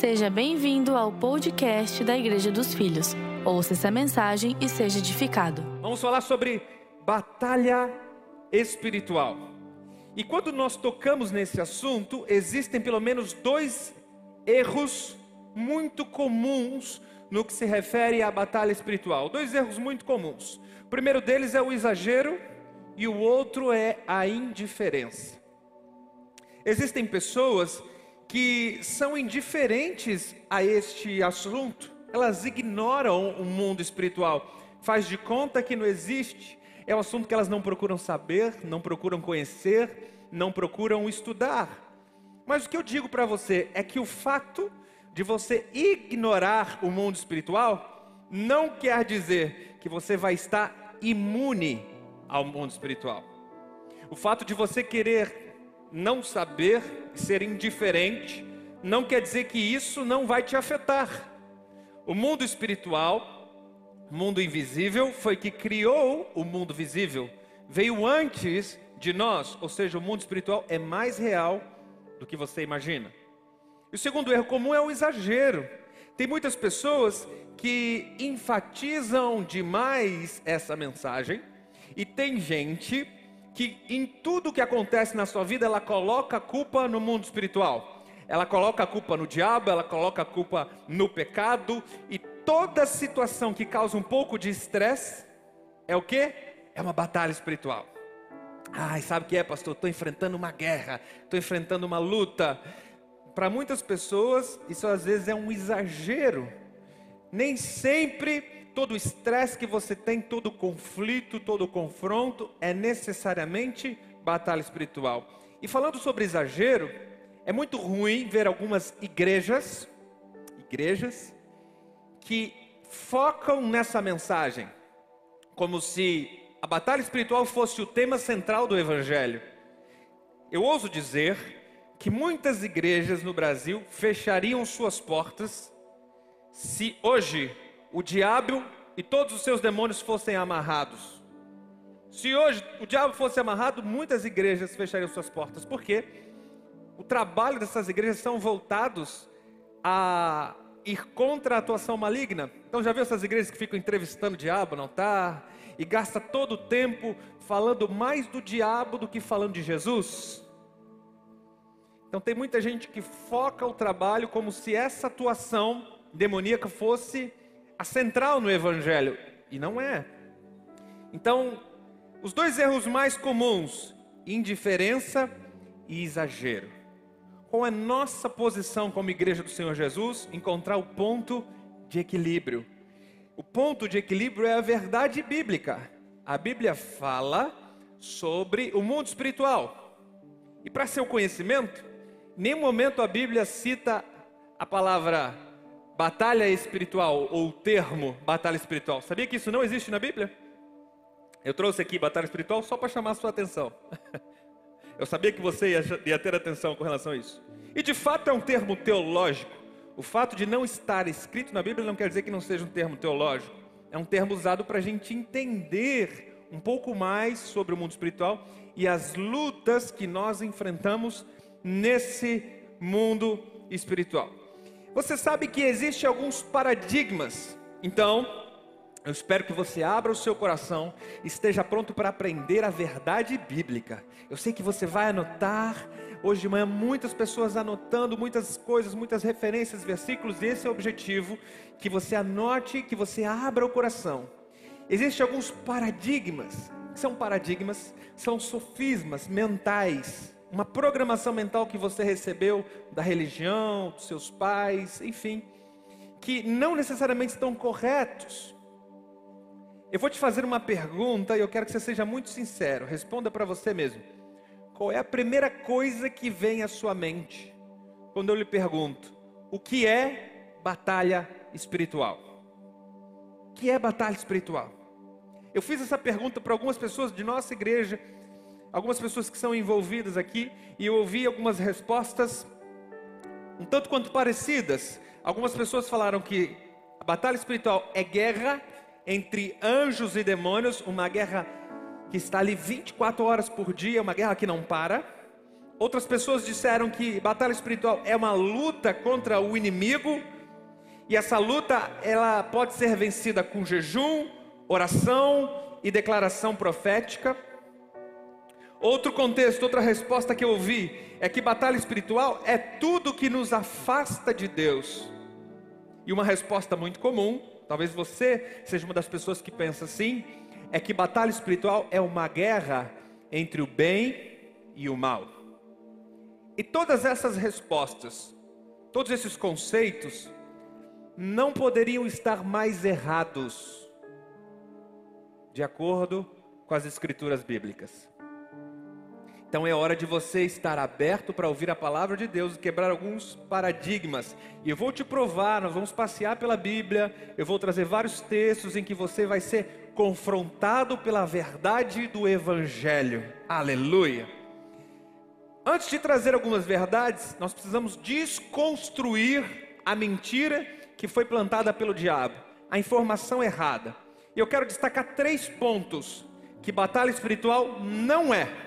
Seja bem-vindo ao podcast da Igreja dos Filhos. Ouça essa mensagem e seja edificado. Vamos falar sobre batalha espiritual. E quando nós tocamos nesse assunto, existem pelo menos dois erros muito comuns no que se refere à batalha espiritual. Dois erros muito comuns. O primeiro deles é o exagero e o outro é a indiferença. Existem pessoas que são indiferentes a este assunto, elas ignoram o mundo espiritual, faz de conta que não existe. É um assunto que elas não procuram saber, não procuram conhecer, não procuram estudar. Mas o que eu digo para você é que o fato de você ignorar o mundo espiritual não quer dizer que você vai estar imune ao mundo espiritual. O fato de você querer não saber ser indiferente não quer dizer que isso não vai te afetar. O mundo espiritual, mundo invisível, foi que criou o mundo visível. Veio antes de nós, ou seja, o mundo espiritual é mais real do que você imagina. E o segundo erro comum é o exagero. Tem muitas pessoas que enfatizam demais essa mensagem, e tem gente que em tudo que acontece na sua vida ela coloca a culpa no mundo espiritual. Ela coloca a culpa no diabo, ela coloca a culpa no pecado e toda situação que causa um pouco de estresse é o que? É uma batalha espiritual. Ai, sabe o que é, pastor? Estou enfrentando uma guerra, estou enfrentando uma luta. Para muitas pessoas, isso às vezes é um exagero. Nem sempre todo estresse que você tem, todo conflito, todo confronto é necessariamente batalha espiritual. E falando sobre exagero, é muito ruim ver algumas igrejas, igrejas, que focam nessa mensagem, como se a batalha espiritual fosse o tema central do Evangelho. Eu ouso dizer que muitas igrejas no Brasil fechariam suas portas se hoje o diabo e todos os seus demônios fossem amarrados. Se hoje o diabo fosse amarrado, muitas igrejas fechariam suas portas. Por quê? O trabalho dessas igrejas são voltados a ir contra a atuação maligna. Então já viu essas igrejas que ficam entrevistando o diabo, não tá? E gasta todo o tempo falando mais do diabo do que falando de Jesus? Então tem muita gente que foca o trabalho como se essa atuação demoníaca fosse a central no evangelho e não é. Então, os dois erros mais comuns, indiferença e exagero. Qual é a nossa posição como igreja do Senhor Jesus? Encontrar o ponto de equilíbrio. O ponto de equilíbrio é a verdade bíblica. A Bíblia fala sobre o mundo espiritual. E para seu conhecimento, nenhum momento a Bíblia cita a palavra batalha espiritual ou o termo batalha espiritual. Sabia que isso não existe na Bíblia? Eu trouxe aqui batalha espiritual só para chamar a sua atenção. Eu sabia que você ia, ter atenção com relação a isso. E de fato é um termo teológico. O fato de não estar escrito na Bíblia não quer dizer que não seja um termo teológico. É um termo usado para a gente entender um pouco mais sobre o mundo espiritual e as lutas que nós enfrentamos nesse mundo espiritual. Você sabe que existem alguns paradigmas. Então, eu espero que você abra o seu coração, esteja pronto para aprender a verdade bíblica. Eu sei que você vai anotar. Hoje de manhã, muitas pessoas anotando muitas coisas, muitas referências, versículos. Esse é o objetivo: que você anote, que você abra o coração. Existem alguns paradigmas. São paradigmas, são sofismas mentais uma programação mental que você recebeu da religião, dos seus pais, enfim, que não necessariamente estão corretos. Eu vou te fazer uma pergunta e eu quero que você seja muito sincero. Responda para você mesmo. Qual é a primeira coisa que vem à sua mente quando eu lhe pergunto: o que é batalha espiritual? O que é batalha espiritual? Eu fiz essa pergunta para algumas pessoas de nossa igreja algumas pessoas que são envolvidas aqui e eu ouvi algumas respostas um tanto quanto parecidas. Algumas pessoas falaram que a batalha espiritual é guerra entre anjos e demônios, uma guerra que está ali 24 horas por dia, uma guerra que não para. Outras pessoas disseram que batalha espiritual é uma luta contra o inimigo, e essa luta ela pode ser vencida com jejum, oração e declaração profética. Outro contexto, outra resposta que eu ouvi é que batalha espiritual é tudo que nos afasta de Deus. E uma resposta muito comum, talvez você seja uma das pessoas que pensa assim, é que batalha espiritual é uma guerra entre o bem e o mal. E todas essas respostas, todos esses conceitos, não poderiam estar mais errados, de acordo com as escrituras bíblicas. Então é hora de você estar aberto para ouvir a palavra de Deus e quebrar alguns paradigmas. E eu vou te provar, nós vamos passear pela Bíblia, eu vou trazer vários textos em que você vai ser confrontado pela verdade do Evangelho. Aleluia! Antes de trazer algumas verdades, nós precisamos desconstruir a mentira que foi plantada pelo diabo, a informação errada. E eu quero destacar três pontos que batalha espiritual não é.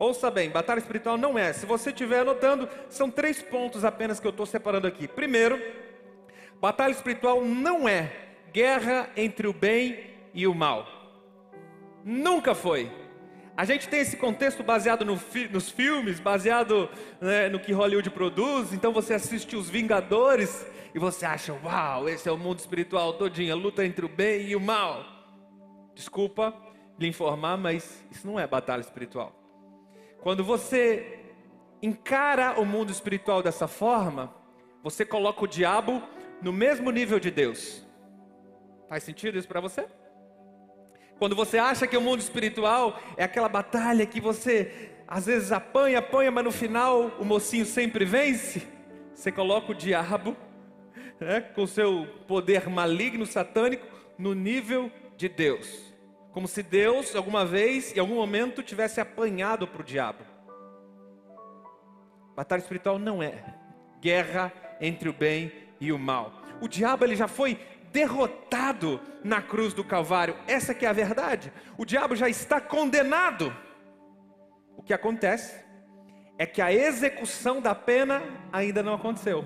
Ouça bem, batalha espiritual não é. Se você estiver anotando, são três pontos apenas que eu estou separando aqui. Primeiro, batalha espiritual não é guerra entre o bem e o mal. Nunca foi. A gente tem esse contexto baseado no fi, nos filmes, baseado né, no que Hollywood produz. Então você assiste Os Vingadores e você acha, uau, esse é o mundo espiritual todinho, a luta entre o bem e o mal. Desculpa lhe informar, mas isso não é batalha espiritual. Quando você encara o mundo espiritual dessa forma, você coloca o diabo no mesmo nível de Deus. Faz sentido isso para você? Quando você acha que o mundo espiritual é aquela batalha que você às vezes apanha, apanha, mas no final o mocinho sempre vence, você coloca o diabo né, com seu poder maligno, satânico, no nível de Deus. Como se Deus, alguma vez, em algum momento, tivesse apanhado para o diabo. Batalha espiritual não é guerra entre o bem e o mal. O diabo ele já foi derrotado na cruz do Calvário. Essa que é a verdade. O diabo já está condenado. O que acontece é que a execução da pena ainda não aconteceu.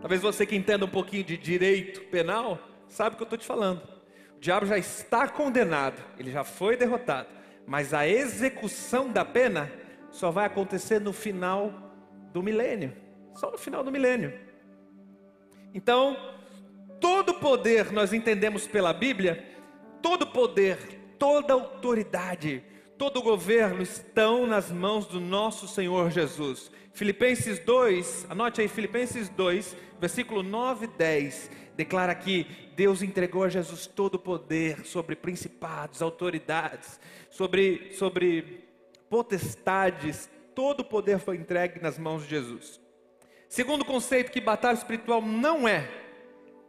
Talvez você que entenda um pouquinho de direito penal, sabe o que eu estou te falando diabo já está condenado, ele já foi derrotado, mas a execução da pena só vai acontecer no final do milênio só no final do milênio. Então, todo poder nós entendemos pela Bíblia, todo poder, toda autoridade, todo governo estão nas mãos do nosso Senhor Jesus. Filipenses 2, anote aí Filipenses 2, versículo 9 e 10 declara que Deus entregou a Jesus todo o poder sobre principados, autoridades, sobre, sobre potestades, todo o poder foi entregue nas mãos de Jesus. Segundo conceito que batalha espiritual não é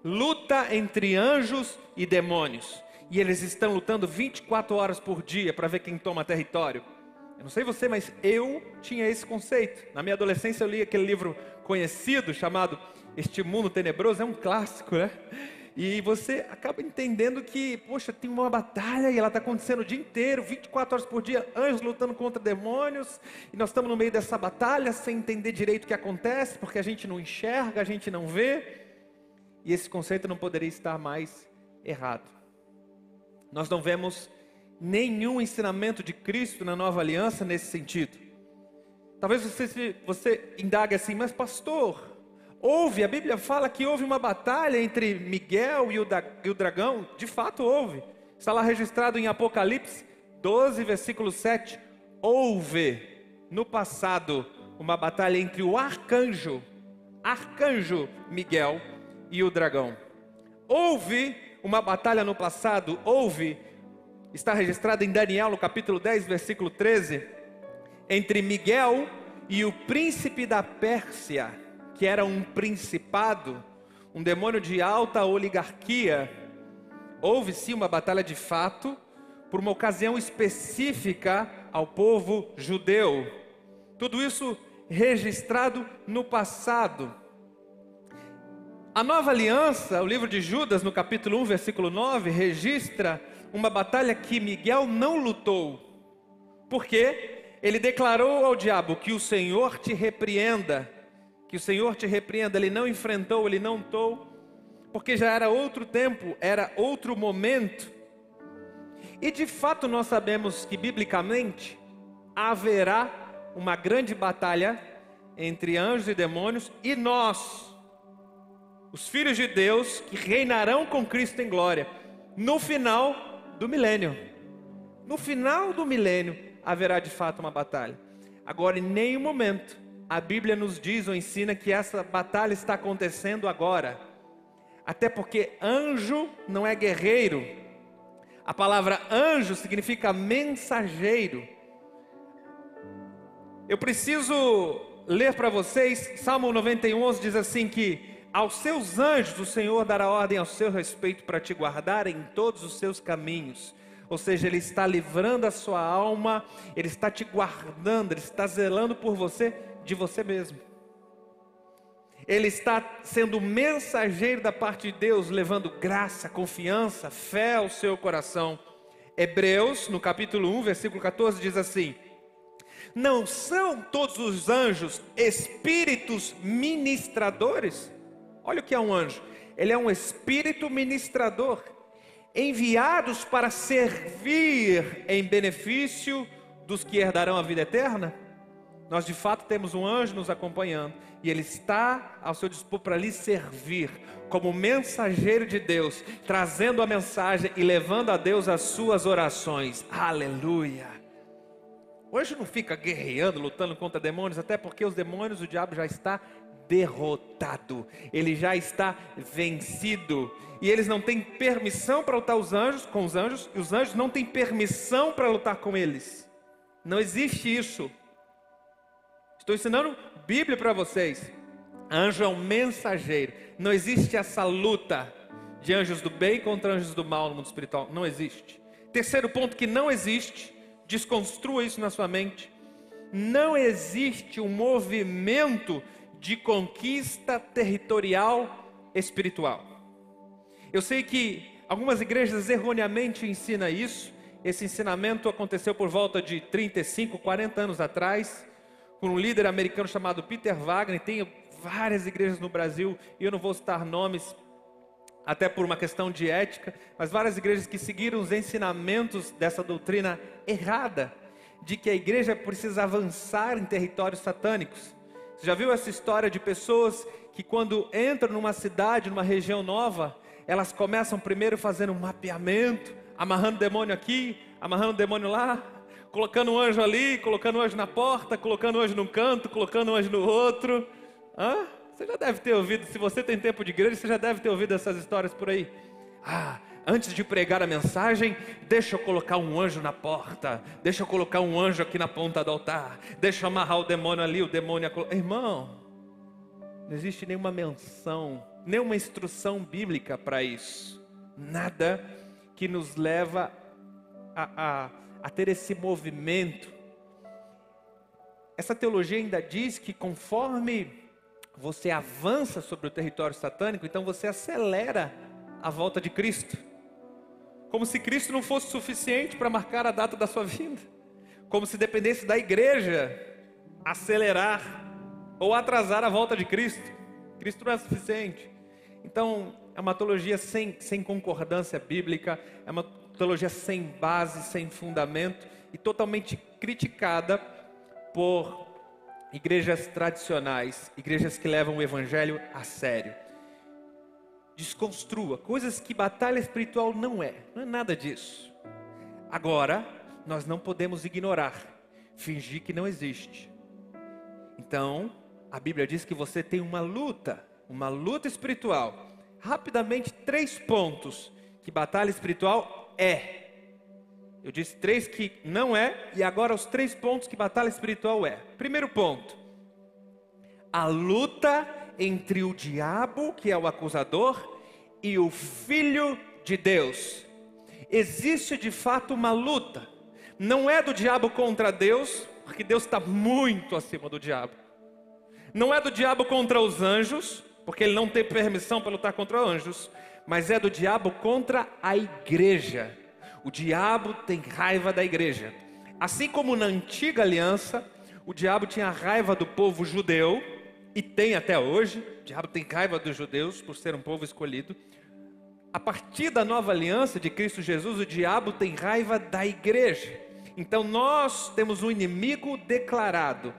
luta entre anjos e demônios. E eles estão lutando 24 horas por dia para ver quem toma território. Eu não sei você, mas eu tinha esse conceito. Na minha adolescência eu li aquele livro conhecido chamado este mundo tenebroso é um clássico, né? E você acaba entendendo que, poxa, tem uma batalha e ela está acontecendo o dia inteiro, 24 horas por dia, anjos lutando contra demônios, e nós estamos no meio dessa batalha sem entender direito o que acontece, porque a gente não enxerga, a gente não vê, e esse conceito não poderia estar mais errado. Nós não vemos nenhum ensinamento de Cristo na nova aliança nesse sentido. Talvez você, você indague assim, mas pastor, Houve, a Bíblia fala que houve uma batalha entre Miguel e o, da, e o dragão, de fato houve. Está lá registrado em Apocalipse 12, versículo 7. Houve no passado uma batalha entre o arcanjo, arcanjo Miguel e o dragão. Houve uma batalha no passado, houve, está registrado em Daniel no capítulo 10, versículo 13, entre Miguel e o príncipe da Pérsia que era um principado, um demônio de alta oligarquia, houve sim uma batalha de fato, por uma ocasião específica ao povo judeu. Tudo isso registrado no passado. A nova aliança, o livro de Judas, no capítulo 1, versículo 9, registra uma batalha que Miguel não lutou. Por quê? ele declarou ao diabo que o Senhor te repreenda, que o Senhor te repreenda. Ele não enfrentou, ele não tou, porque já era outro tempo, era outro momento. E de fato nós sabemos que biblicamente haverá uma grande batalha entre anjos e demônios e nós, os filhos de Deus, que reinarão com Cristo em glória, no final do milênio. No final do milênio haverá de fato uma batalha. Agora, em nenhum momento a Bíblia nos diz ou ensina que essa batalha está acontecendo agora. Até porque anjo não é guerreiro. A palavra anjo significa mensageiro. Eu preciso ler para vocês, Salmo 91, 11 diz assim que aos seus anjos o Senhor dará ordem ao seu respeito para te guardar em todos os seus caminhos. Ou seja, Ele está livrando a sua alma, Ele está te guardando, Ele está zelando por você, de você mesmo. Ele está sendo mensageiro da parte de Deus, levando graça, confiança, fé ao seu coração. Hebreus, no capítulo 1, versículo 14, diz assim: Não são todos os anjos espíritos ministradores? Olha o que é um anjo: ele é um espírito ministrador, enviados para servir em benefício dos que herdarão a vida eterna? Nós de fato temos um anjo nos acompanhando e ele está ao seu dispor para lhe servir como mensageiro de Deus, trazendo a mensagem e levando a Deus as suas orações. Aleluia. O anjo não fica guerreando, lutando contra demônios, até porque os demônios, o diabo já está derrotado, ele já está vencido. E eles não têm permissão para lutar os anjos com os anjos, e os anjos não têm permissão para lutar com eles. Não existe isso. Estou ensinando Bíblia para vocês. Anjo é um mensageiro. Não existe essa luta de anjos do bem contra anjos do mal no mundo espiritual. Não existe. Terceiro ponto que não existe, desconstrua isso na sua mente. Não existe um movimento de conquista territorial espiritual. Eu sei que algumas igrejas erroneamente ensinam isso. Esse ensinamento aconteceu por volta de 35, 40 anos atrás por um líder americano chamado Peter Wagner. Tem várias igrejas no Brasil, e eu não vou citar nomes, até por uma questão de ética, mas várias igrejas que seguiram os ensinamentos dessa doutrina errada, de que a igreja precisa avançar em territórios satânicos. Você já viu essa história de pessoas que, quando entram numa cidade, numa região nova, elas começam primeiro fazendo um mapeamento, amarrando demônio aqui, amarrando demônio lá, colocando um anjo ali, colocando um anjo na porta, colocando um anjo num canto, colocando um anjo no outro. Hã? Você já deve ter ouvido, se você tem tempo de igreja, você já deve ter ouvido essas histórias por aí. Ah, antes de pregar a mensagem, deixa eu colocar um anjo na porta, deixa eu colocar um anjo aqui na ponta do altar, deixa eu amarrar o demônio ali, o demônio. Irmão, não existe nenhuma menção, nenhuma instrução bíblica para isso. Nada que nos leva a, a a ter esse movimento. Essa teologia ainda diz que conforme você avança sobre o território satânico, então você acelera a volta de Cristo. Como se Cristo não fosse suficiente para marcar a data da sua vinda. Como se dependesse da igreja acelerar ou atrasar a volta de Cristo. Cristo não é suficiente. Então, é uma teologia sem, sem concordância bíblica, é uma teologia sem base, sem fundamento e totalmente criticada por igrejas tradicionais, igrejas que levam o evangelho a sério. Desconstrua coisas que batalha espiritual não é, não é nada disso. Agora, nós não podemos ignorar, fingir que não existe. Então, a Bíblia diz que você tem uma luta, uma luta espiritual. Rapidamente, três pontos que batalha espiritual é. Eu disse três que não é, e agora os três pontos que batalha espiritual é. Primeiro ponto: a luta entre o diabo, que é o acusador, e o filho de Deus. Existe de fato uma luta. Não é do diabo contra Deus, porque Deus está muito acima do diabo. Não é do diabo contra os anjos, porque ele não tem permissão para lutar contra anjos mas é do diabo contra a igreja. O diabo tem raiva da igreja. Assim como na antiga aliança, o diabo tinha raiva do povo judeu, e tem até hoje, o diabo tem raiva dos judeus por ser um povo escolhido. A partir da nova aliança de Cristo Jesus, o diabo tem raiva da igreja. Então nós temos um inimigo declarado,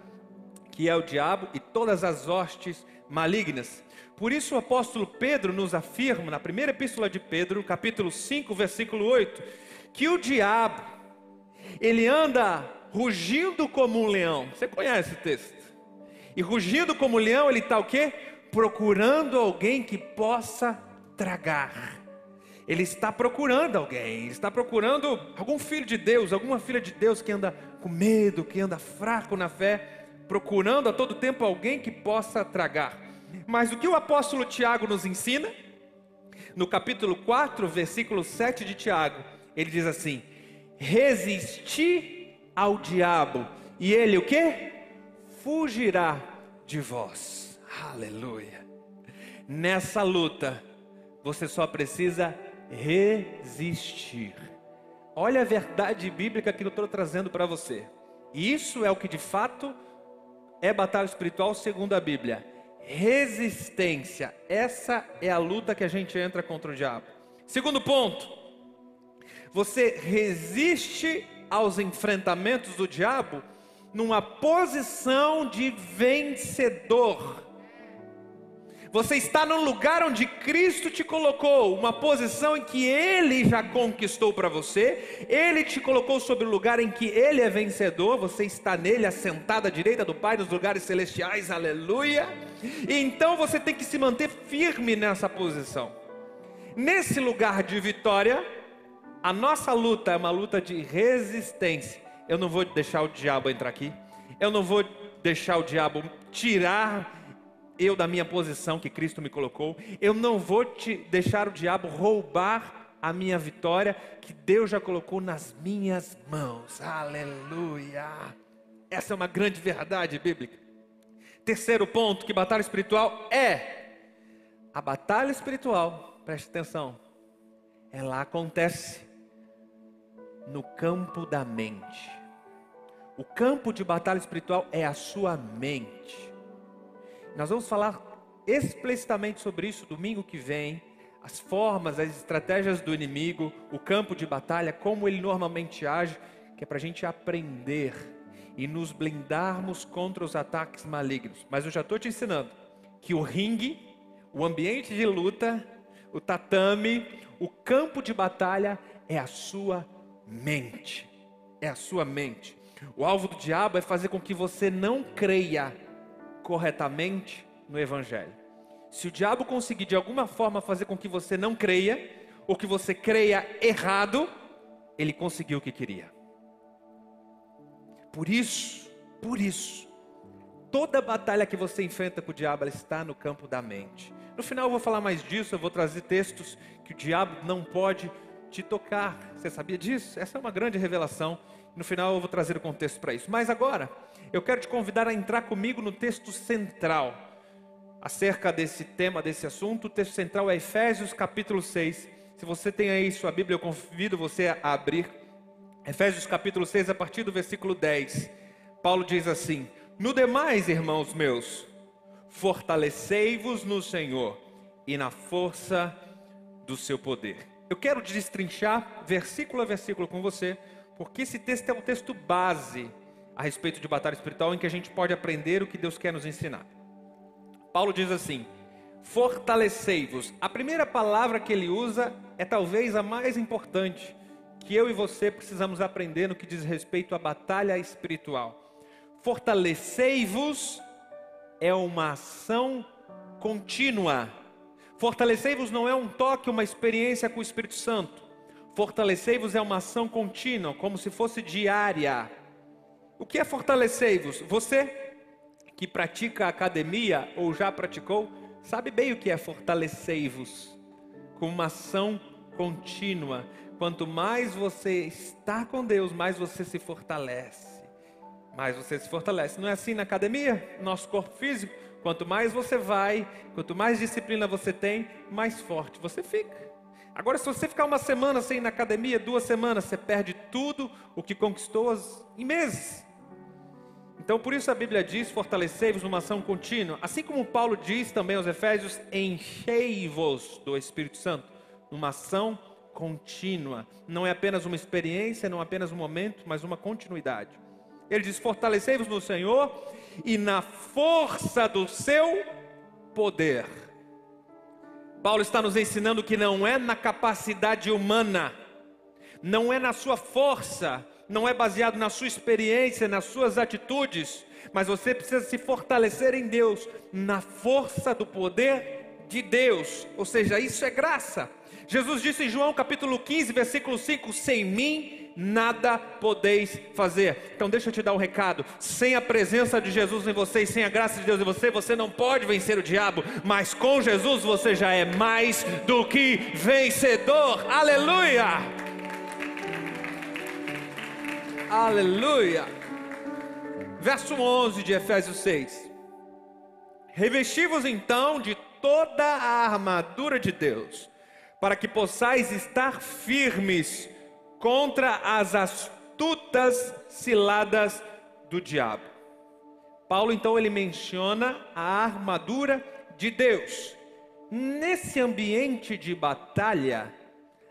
que é o diabo e todas as hostes malignas. Por isso o apóstolo Pedro nos afirma, na primeira epístola de Pedro, capítulo 5, versículo 8, que o diabo, ele anda rugindo como um leão. Você conhece o texto? E rugindo como um leão, ele está o quê? Procurando alguém que possa tragar. Ele está procurando alguém, ele está procurando algum filho de Deus, alguma filha de Deus que anda com medo, que anda fraco na fé, procurando a todo tempo alguém que possa tragar. Mas o que o apóstolo Tiago nos ensina? No capítulo 4, versículo 7 de Tiago, ele diz assim: Resisti ao diabo, e ele o que? Fugirá de vós. Aleluia. Nessa luta, você só precisa resistir. Olha a verdade bíblica que eu estou trazendo para você. Isso é o que de fato é batalha espiritual segundo a Bíblia. Resistência. Essa é a luta que a gente entra contra o diabo. Segundo ponto. Você resiste aos enfrentamentos do diabo numa posição de vencedor. Você está no lugar onde Cristo te colocou, uma posição em que Ele já conquistou para você, Ele te colocou sobre o lugar em que Ele é vencedor, você está nele, assentado à direita do Pai nos lugares celestiais, aleluia. E então você tem que se manter firme nessa posição. Nesse lugar de vitória, a nossa luta é uma luta de resistência. Eu não vou deixar o diabo entrar aqui, eu não vou deixar o diabo tirar eu da minha posição que Cristo me colocou, eu não vou te deixar o diabo roubar a minha vitória que Deus já colocou nas minhas mãos. Aleluia! Essa é uma grande verdade bíblica. Terceiro ponto, que batalha espiritual é a batalha espiritual, preste atenção. Ela acontece no campo da mente. O campo de batalha espiritual é a sua mente. Nós vamos falar explicitamente sobre isso domingo que vem, as formas, as estratégias do inimigo, o campo de batalha, como ele normalmente age, que é para a gente aprender e nos blindarmos contra os ataques malignos. Mas eu já estou te ensinando que o ringue, o ambiente de luta, o tatame, o campo de batalha é a sua mente. É a sua mente. O alvo do diabo é fazer com que você não creia corretamente no Evangelho. Se o diabo conseguir de alguma forma fazer com que você não creia, ou que você creia errado, ele conseguiu o que queria. Por isso, por isso, toda batalha que você enfrenta com o diabo está no campo da mente. No final eu vou falar mais disso, eu vou trazer textos que o diabo não pode te tocar. Você sabia disso? Essa é uma grande revelação. No final eu vou trazer o contexto para isso. Mas agora, eu quero te convidar a entrar comigo no texto central acerca desse tema, desse assunto. O texto central é Efésios capítulo 6. Se você tem aí sua Bíblia, eu convido você a abrir. Efésios capítulo 6, a partir do versículo 10. Paulo diz assim: No demais, irmãos meus, fortalecei-vos no Senhor e na força do seu poder. Eu quero destrinchar versículo a versículo com você, porque esse texto é um texto base a respeito de batalha espiritual em que a gente pode aprender o que Deus quer nos ensinar. Paulo diz assim: fortalecei-vos. A primeira palavra que ele usa é talvez a mais importante que eu e você precisamos aprender no que diz respeito à batalha espiritual. Fortalecei-vos é uma ação contínua. Fortalecei-vos não é um toque, uma experiência com o Espírito Santo. Fortalecei-vos é uma ação contínua, como se fosse diária. O que é fortalecei-vos? Você que pratica academia ou já praticou, sabe bem o que é fortalecei-vos. Com uma ação contínua. Quanto mais você está com Deus, mais você se fortalece. Mais você se fortalece. Não é assim na academia? Nosso corpo físico. Quanto mais você vai, quanto mais disciplina você tem, mais forte você fica. Agora, se você ficar uma semana sem ir na academia, duas semanas, você perde tudo o que conquistou em meses. Então, por isso a Bíblia diz: fortalecei-vos numa ação contínua. Assim como Paulo diz também aos Efésios: enchei-vos do Espírito Santo, numa ação contínua. Não é apenas uma experiência, não é apenas um momento, mas uma continuidade. Ele diz: fortalecei-vos no Senhor e na força do seu poder. Paulo está nos ensinando que não é na capacidade humana, não é na sua força, não é baseado na sua experiência, nas suas atitudes, mas você precisa se fortalecer em Deus, na força do poder de Deus, ou seja, isso é graça. Jesus disse em João capítulo 15, versículo 5: Sem mim nada podeis fazer. Então deixa eu te dar um recado: sem a presença de Jesus em você e sem a graça de Deus em você, você não pode vencer o diabo, mas com Jesus você já é mais do que vencedor. Aleluia! Aleluia! Verso 11 de Efésios 6. Revesti-vos então de toda a armadura de Deus, para que possais estar firmes contra as astutas ciladas do diabo. Paulo então ele menciona a armadura de Deus. Nesse ambiente de batalha,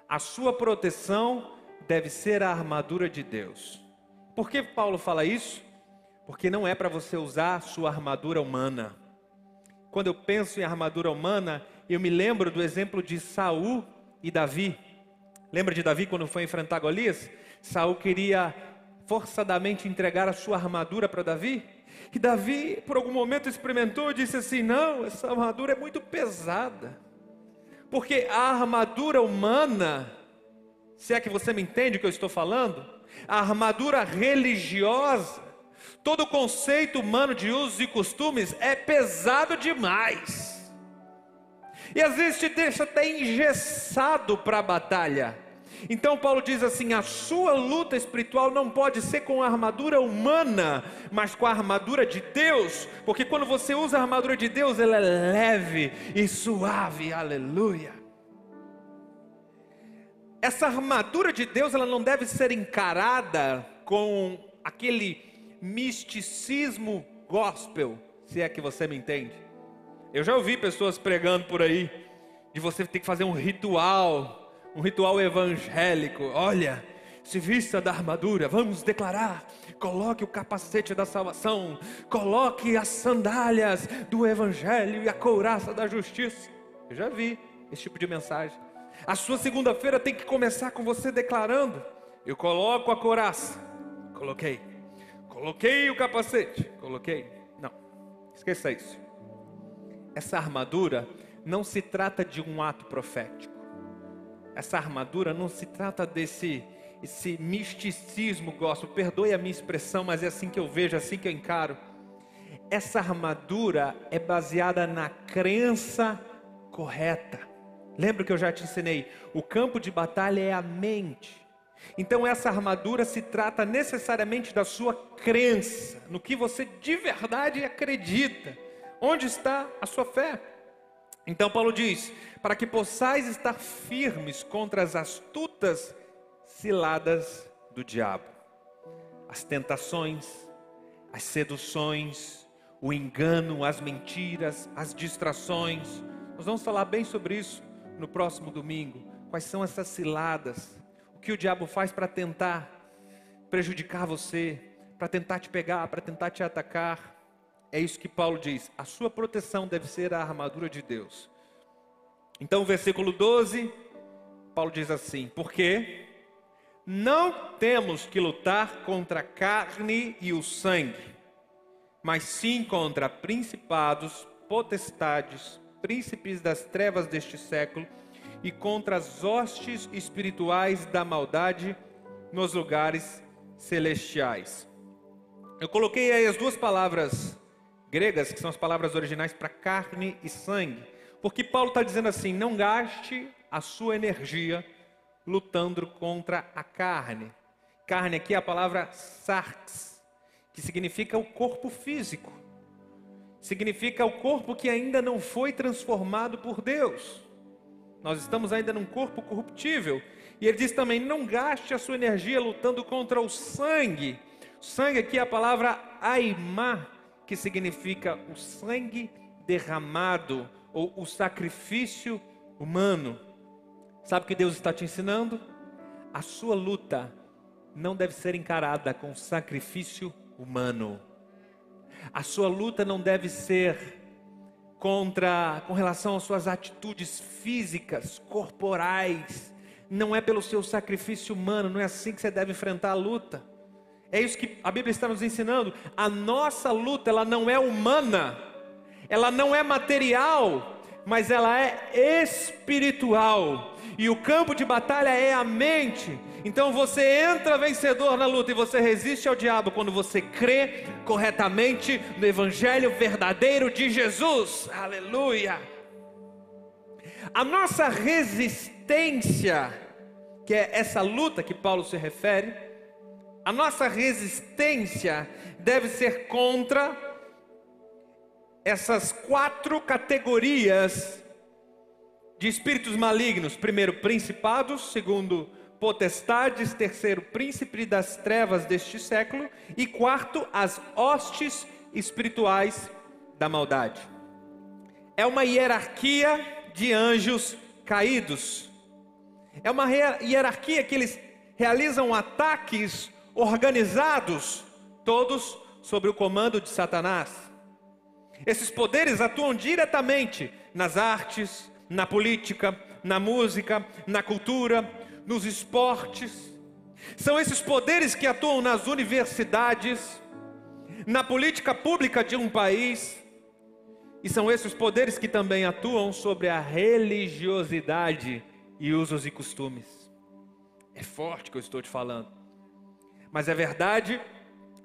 a sua proteção deve ser a armadura de Deus. Por que Paulo fala isso? Porque não é para você usar a sua armadura humana. Quando eu penso em armadura humana, eu me lembro do exemplo de Saul e Davi. Lembra de Davi quando foi enfrentar Golias? Saul queria forçadamente entregar a sua armadura para Davi. E Davi, por algum momento, experimentou e disse assim: Não, essa armadura é muito pesada. Porque a armadura humana, se é que você me entende o que eu estou falando, a armadura religiosa, todo o conceito humano de usos e costumes é pesado demais. E às vezes te deixa até engessado para a batalha. Então Paulo diz assim: a sua luta espiritual não pode ser com a armadura humana, mas com a armadura de Deus, porque quando você usa a armadura de Deus, ela é leve e suave, aleluia. Essa armadura de Deus, ela não deve ser encarada com aquele misticismo gospel, se é que você me entende. Eu já ouvi pessoas pregando por aí de você ter que fazer um ritual um ritual evangélico. Olha, se vista da armadura, vamos declarar. Coloque o capacete da salvação, coloque as sandálias do evangelho e a couraça da justiça. Eu já vi esse tipo de mensagem. A sua segunda-feira tem que começar com você declarando: Eu coloco a couraça, coloquei. Coloquei o capacete, coloquei. Não, esqueça isso. Essa armadura não se trata de um ato profético essa armadura não se trata desse esse misticismo gosto, perdoe a minha expressão, mas é assim que eu vejo, é assim que eu encaro. Essa armadura é baseada na crença correta. Lembra que eu já te ensinei? O campo de batalha é a mente. Então essa armadura se trata necessariamente da sua crença, no que você de verdade acredita. Onde está a sua fé? Então Paulo diz: para que possais estar firmes contra as astutas ciladas do diabo, as tentações, as seduções, o engano, as mentiras, as distrações. Nós vamos falar bem sobre isso no próximo domingo. Quais são essas ciladas? O que o diabo faz para tentar prejudicar você, para tentar te pegar, para tentar te atacar? É isso que Paulo diz. A sua proteção deve ser a armadura de Deus. Então, versículo 12, Paulo diz assim: Porque não temos que lutar contra a carne e o sangue, mas sim contra principados, potestades, príncipes das trevas deste século e contra as hostes espirituais da maldade nos lugares celestiais. Eu coloquei aí as duas palavras gregas, que são as palavras originais para carne e sangue. Porque Paulo está dizendo assim: não gaste a sua energia lutando contra a carne. Carne aqui é a palavra sarx, que significa o corpo físico. Significa o corpo que ainda não foi transformado por Deus. Nós estamos ainda num corpo corruptível. E ele diz também: não gaste a sua energia lutando contra o sangue. Sangue aqui é a palavra aimá, que significa o sangue derramado ou o sacrifício humano. Sabe o que Deus está te ensinando? A sua luta não deve ser encarada com sacrifício humano. A sua luta não deve ser contra com relação às suas atitudes físicas, corporais. Não é pelo seu sacrifício humano, não é assim que você deve enfrentar a luta. É isso que a Bíblia está nos ensinando. A nossa luta, ela não é humana, ela não é material, mas ela é espiritual. E o campo de batalha é a mente. Então você entra vencedor na luta e você resiste ao diabo quando você crê corretamente no evangelho verdadeiro de Jesus. Aleluia. A nossa resistência, que é essa luta que Paulo se refere, a nossa resistência deve ser contra essas quatro categorias de espíritos malignos: primeiro, principados, segundo, potestades, terceiro, príncipe das trevas deste século, e quarto, as hostes espirituais da maldade. É uma hierarquia de anjos caídos. É uma hierarquia que eles realizam ataques organizados, todos sob o comando de Satanás. Esses poderes atuam diretamente nas artes, na política, na música, na cultura, nos esportes. São esses poderes que atuam nas universidades, na política pública de um país. E são esses poderes que também atuam sobre a religiosidade e usos e costumes. É forte que eu estou te falando. Mas é verdade,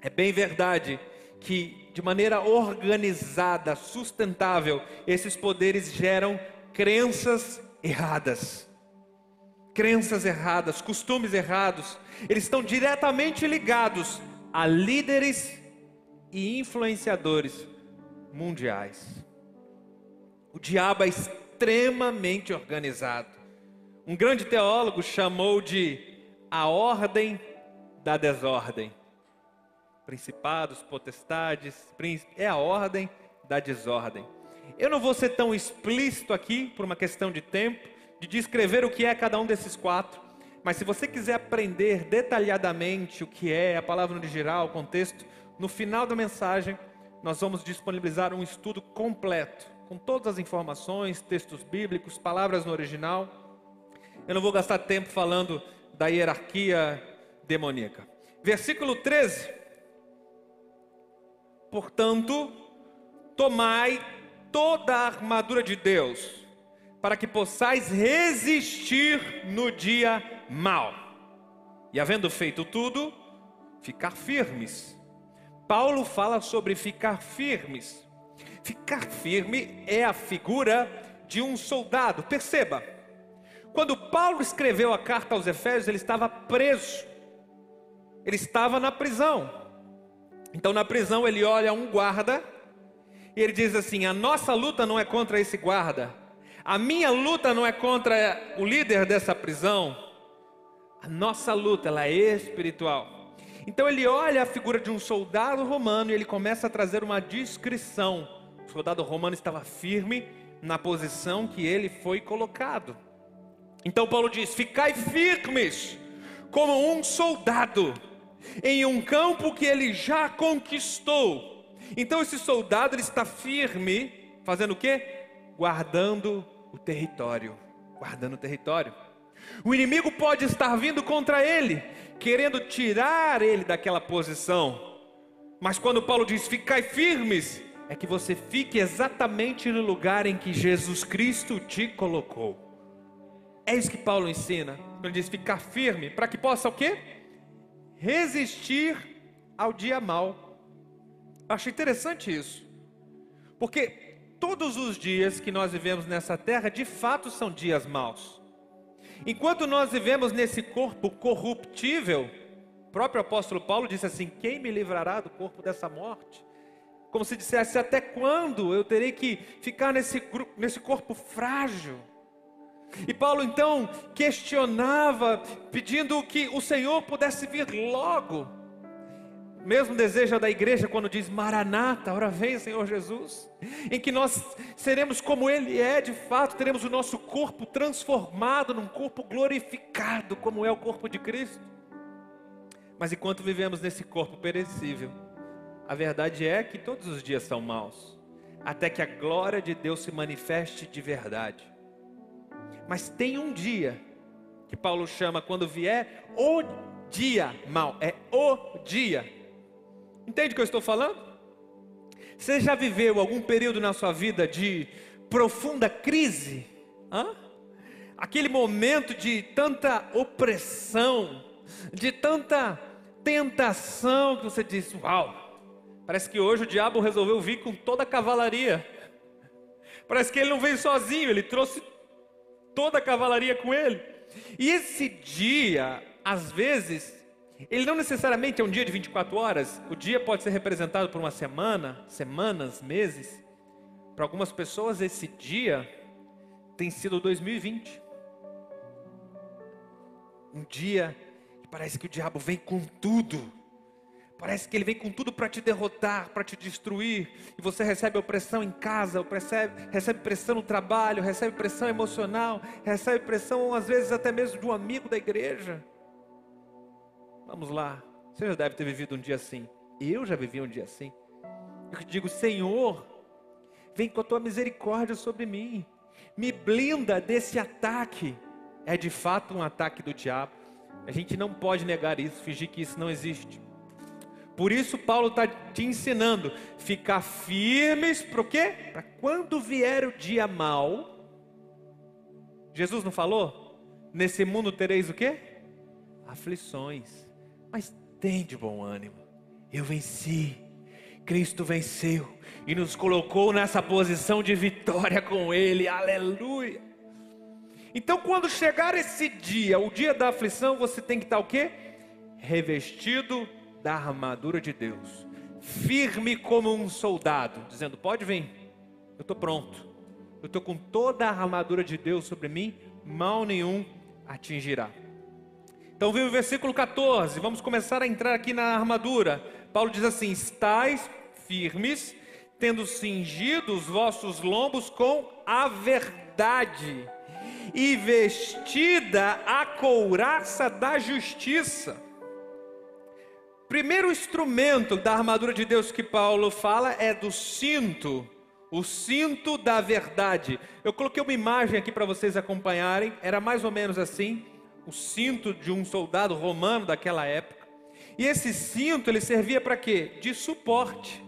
é bem verdade, que de maneira organizada, sustentável, esses poderes geram crenças erradas crenças erradas, costumes errados, eles estão diretamente ligados a líderes e influenciadores mundiais. O diabo é extremamente organizado. Um grande teólogo chamou de a ordem da desordem. Principados, potestades, príncipes, é a ordem da desordem. Eu não vou ser tão explícito aqui por uma questão de tempo, de descrever o que é cada um desses quatro. Mas se você quiser aprender detalhadamente o que é a palavra original, o contexto, no final da mensagem nós vamos disponibilizar um estudo completo, com todas as informações, textos bíblicos, palavras no original. Eu não vou gastar tempo falando da hierarquia demoníaca. Versículo 13. Portanto, tomai toda a armadura de Deus para que possais resistir no dia mal. E havendo feito tudo, ficar firmes. Paulo fala sobre ficar firmes. Ficar firme é a figura de um soldado. Perceba, quando Paulo escreveu a carta aos Efésios, ele estava preso, ele estava na prisão. Então, na prisão, ele olha um guarda e ele diz assim: A nossa luta não é contra esse guarda, a minha luta não é contra o líder dessa prisão. A nossa luta ela é espiritual. Então ele olha a figura de um soldado romano e ele começa a trazer uma descrição. O soldado romano estava firme na posição que ele foi colocado. Então Paulo diz: Ficai firmes, como um soldado, em um campo que ele já conquistou. Então esse soldado ele está firme, fazendo o quê? guardando o território. Guardando o território. O inimigo pode estar vindo contra ele, querendo tirar ele daquela posição. Mas quando Paulo diz: "Ficai firmes", é que você fique exatamente no lugar em que Jesus Cristo te colocou. É isso que Paulo ensina. Ele diz: "Ficar firme", para que possa o quê? Resistir ao dia mal. Acho interessante isso. Porque todos os dias que nós vivemos nessa terra, de fato, são dias maus. Enquanto nós vivemos nesse corpo corruptível, o próprio apóstolo Paulo disse assim: Quem me livrará do corpo dessa morte? Como se dissesse: Até quando eu terei que ficar nesse, nesse corpo frágil? E Paulo então questionava, pedindo que o Senhor pudesse vir logo. Mesmo desejo da igreja quando diz Maranata, ora vem Senhor Jesus, em que nós seremos como Ele é de fato, teremos o nosso corpo transformado num corpo glorificado, como é o corpo de Cristo. Mas enquanto vivemos nesse corpo perecível, a verdade é que todos os dias são maus, até que a glória de Deus se manifeste de verdade. Mas tem um dia que Paulo chama quando vier o dia mal, é o dia. Entende o que eu estou falando? Você já viveu algum período na sua vida de profunda crise? Hã? Aquele momento de tanta opressão, de tanta tentação que você diz: Uau, parece que hoje o diabo resolveu vir com toda a cavalaria. Parece que ele não veio sozinho, ele trouxe toda a cavalaria com ele. E esse dia, às vezes, ele não necessariamente é um dia de 24 horas, o dia pode ser representado por uma semana, semanas, meses. Para algumas pessoas, esse dia tem sido 2020. Um dia que parece que o diabo vem com tudo Parece que ele vem com tudo para te derrotar, para te destruir. E você recebe opressão em casa, recebe, recebe pressão no trabalho, recebe pressão emocional, recebe pressão às vezes até mesmo de um amigo da igreja. Vamos lá, você já deve ter vivido um dia assim. Eu já vivi um dia assim. Eu digo, Senhor, vem com a tua misericórdia sobre mim, me blinda desse ataque. É de fato um ataque do diabo. A gente não pode negar isso, fingir que isso não existe. Por isso Paulo está te ensinando, ficar firmes para quê? Para quando vier o dia mal. Jesus não falou? Nesse mundo tereis o quê? Aflições. Mas tem de bom ânimo. Eu venci. Cristo venceu e nos colocou nessa posição de vitória com Ele. Aleluia. Então, quando chegar esse dia, o dia da aflição, você tem que estar o quê? Revestido da armadura de Deus, firme como um soldado, dizendo: Pode vir, eu estou pronto, eu estou com toda a armadura de Deus sobre mim, mal nenhum atingirá. Então vem o versículo 14, vamos começar a entrar aqui na armadura. Paulo diz assim: Estais firmes, tendo cingido os vossos lombos com a verdade, e vestida a couraça da justiça Primeiro instrumento da armadura de Deus que Paulo fala é do cinto, o cinto da verdade. Eu coloquei uma imagem aqui para vocês acompanharem, era mais ou menos assim, o cinto de um soldado romano daquela época. E esse cinto ele servia para quê? De suporte.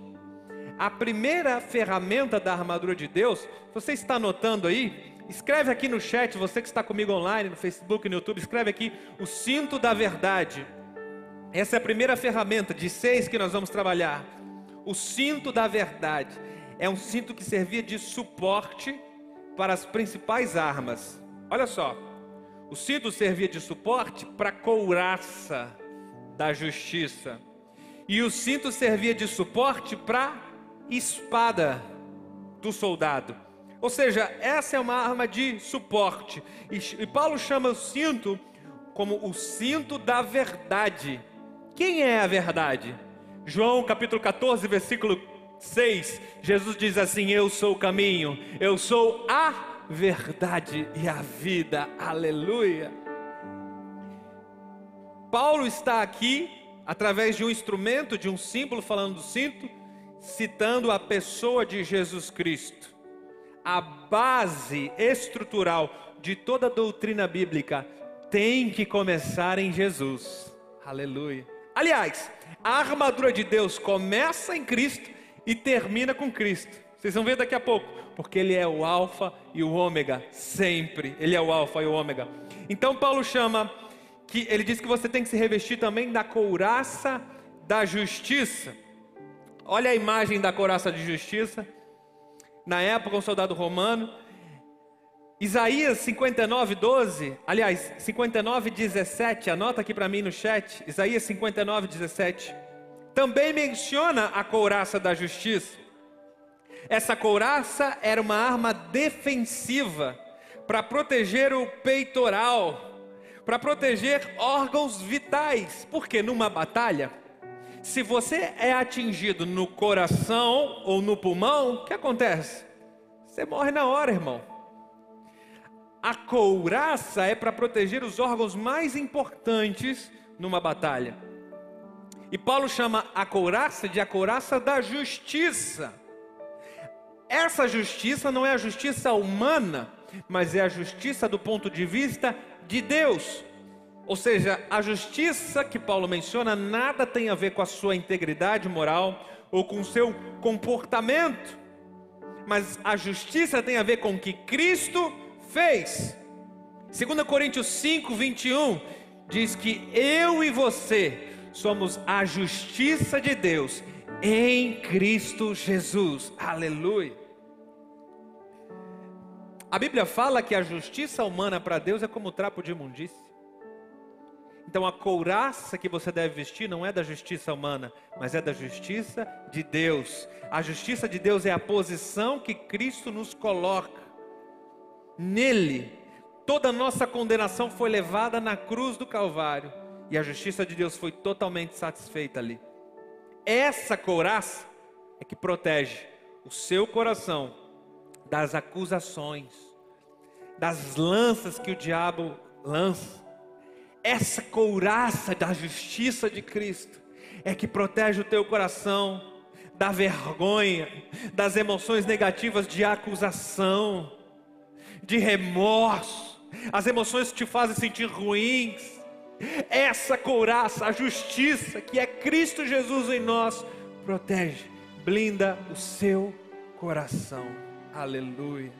A primeira ferramenta da armadura de Deus, você está anotando aí? Escreve aqui no chat, você que está comigo online, no Facebook, no YouTube, escreve aqui o cinto da verdade. Essa é a primeira ferramenta de seis que nós vamos trabalhar. O cinto da verdade é um cinto que servia de suporte para as principais armas. Olha só, o cinto servia de suporte para a couraça da justiça, e o cinto servia de suporte para a espada do soldado. Ou seja, essa é uma arma de suporte. E, Paulo chama o cinto como o cinto da verdade. Quem é a verdade? João capítulo 14, versículo 6, Jesus diz assim: Eu sou o caminho, eu sou a verdade e a vida. Aleluia. Paulo está aqui através de um instrumento, de um símbolo falando do cinto, citando a pessoa de Jesus Cristo. A base estrutural de toda a doutrina bíblica tem que começar em Jesus. Aleluia. Aliás, a armadura de Deus começa em Cristo e termina com Cristo. Vocês vão ver daqui a pouco, porque Ele é o Alfa e o Ômega, sempre. Ele é o Alfa e o Ômega. Então, Paulo chama, que ele diz que você tem que se revestir também da couraça da justiça. Olha a imagem da couraça de justiça. Na época, um soldado romano Isaías 59, 12, aliás, 59, 17, anota aqui para mim no chat. Isaías 59, 17. Também menciona a couraça da justiça. Essa couraça era uma arma defensiva para proteger o peitoral, para proteger órgãos vitais. Porque numa batalha, se você é atingido no coração ou no pulmão, o que acontece? Você morre na hora, irmão. A couraça é para proteger os órgãos mais importantes numa batalha. E Paulo chama a couraça de a couraça da justiça. Essa justiça não é a justiça humana, mas é a justiça do ponto de vista de Deus. Ou seja, a justiça que Paulo menciona nada tem a ver com a sua integridade moral ou com o seu comportamento, mas a justiça tem a ver com o que Cristo fez. 2 Coríntios 5, 21 diz que eu e você somos a justiça de Deus em Cristo Jesus. Aleluia. A Bíblia fala que a justiça humana para Deus é como trapo de imundícia. Então a couraça que você deve vestir não é da justiça humana, mas é da justiça de Deus. A justiça de Deus é a posição que Cristo nos coloca. Nele, toda a nossa condenação foi levada na cruz do Calvário e a justiça de Deus foi totalmente satisfeita ali. Essa couraça é que protege o seu coração das acusações, das lanças que o diabo lança. Essa couraça da justiça de Cristo é que protege o teu coração da vergonha, das emoções negativas de acusação, de remorso, as emoções que te fazem sentir ruins. Essa couraça, a justiça que é Cristo Jesus em nós, protege, blinda o seu coração. Aleluia.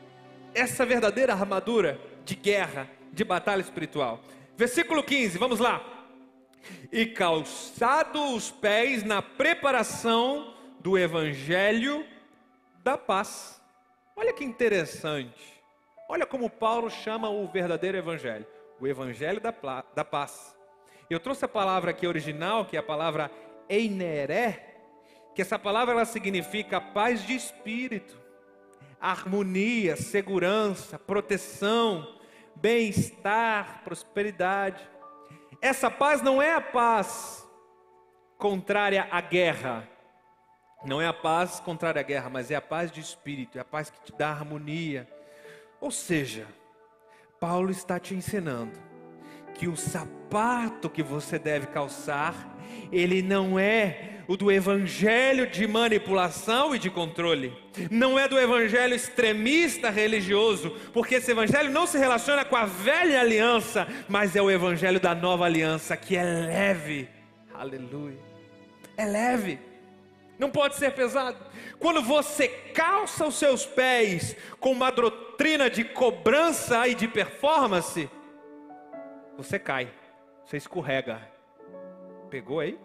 Essa verdadeira armadura de guerra, de batalha espiritual. Versículo 15, vamos lá. E calçado os pés na preparação do evangelho da paz. Olha que interessante. Olha como Paulo chama o verdadeiro evangelho, o evangelho da, da paz. Eu trouxe a palavra aqui original, que é a palavra eineré, que essa palavra ela significa paz de espírito harmonia, segurança, proteção, bem-estar, prosperidade. Essa paz não é a paz contrária à guerra. Não é a paz contrária à guerra, mas é a paz de espírito, é a paz que te dá harmonia. Ou seja, Paulo está te ensinando que o sapato que você deve calçar, ele não é o do evangelho de manipulação e de controle. Não é do evangelho extremista religioso, porque esse evangelho não se relaciona com a velha aliança, mas é o evangelho da nova aliança, que é leve. Aleluia. É leve. Não pode ser pesado. Quando você calça os seus pés com uma doutrina de cobrança e de performance, você cai, você escorrega. Pegou aí?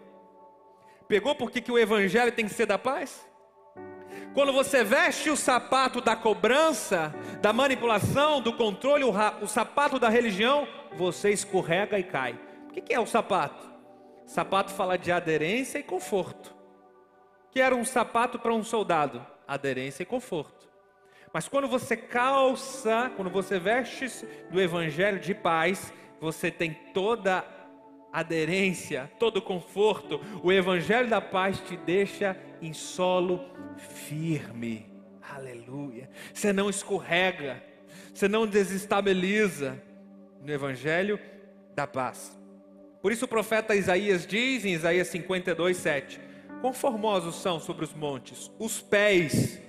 Pegou porque que o evangelho tem que ser da paz? Quando você veste o sapato da cobrança, da manipulação, do controle, o, o sapato da religião, você escorrega e cai. O que, que é o sapato? Sapato fala de aderência e conforto. Que era um sapato para um soldado? Aderência e conforto. Mas quando você calça, quando você veste do evangelho de paz, você tem toda aderência, todo conforto, o Evangelho da paz te deixa em solo firme. Aleluia. Você não escorrega, você não desestabiliza no Evangelho da paz. Por isso o profeta Isaías diz em Isaías 52, 7: Quão formosos são sobre os montes os pés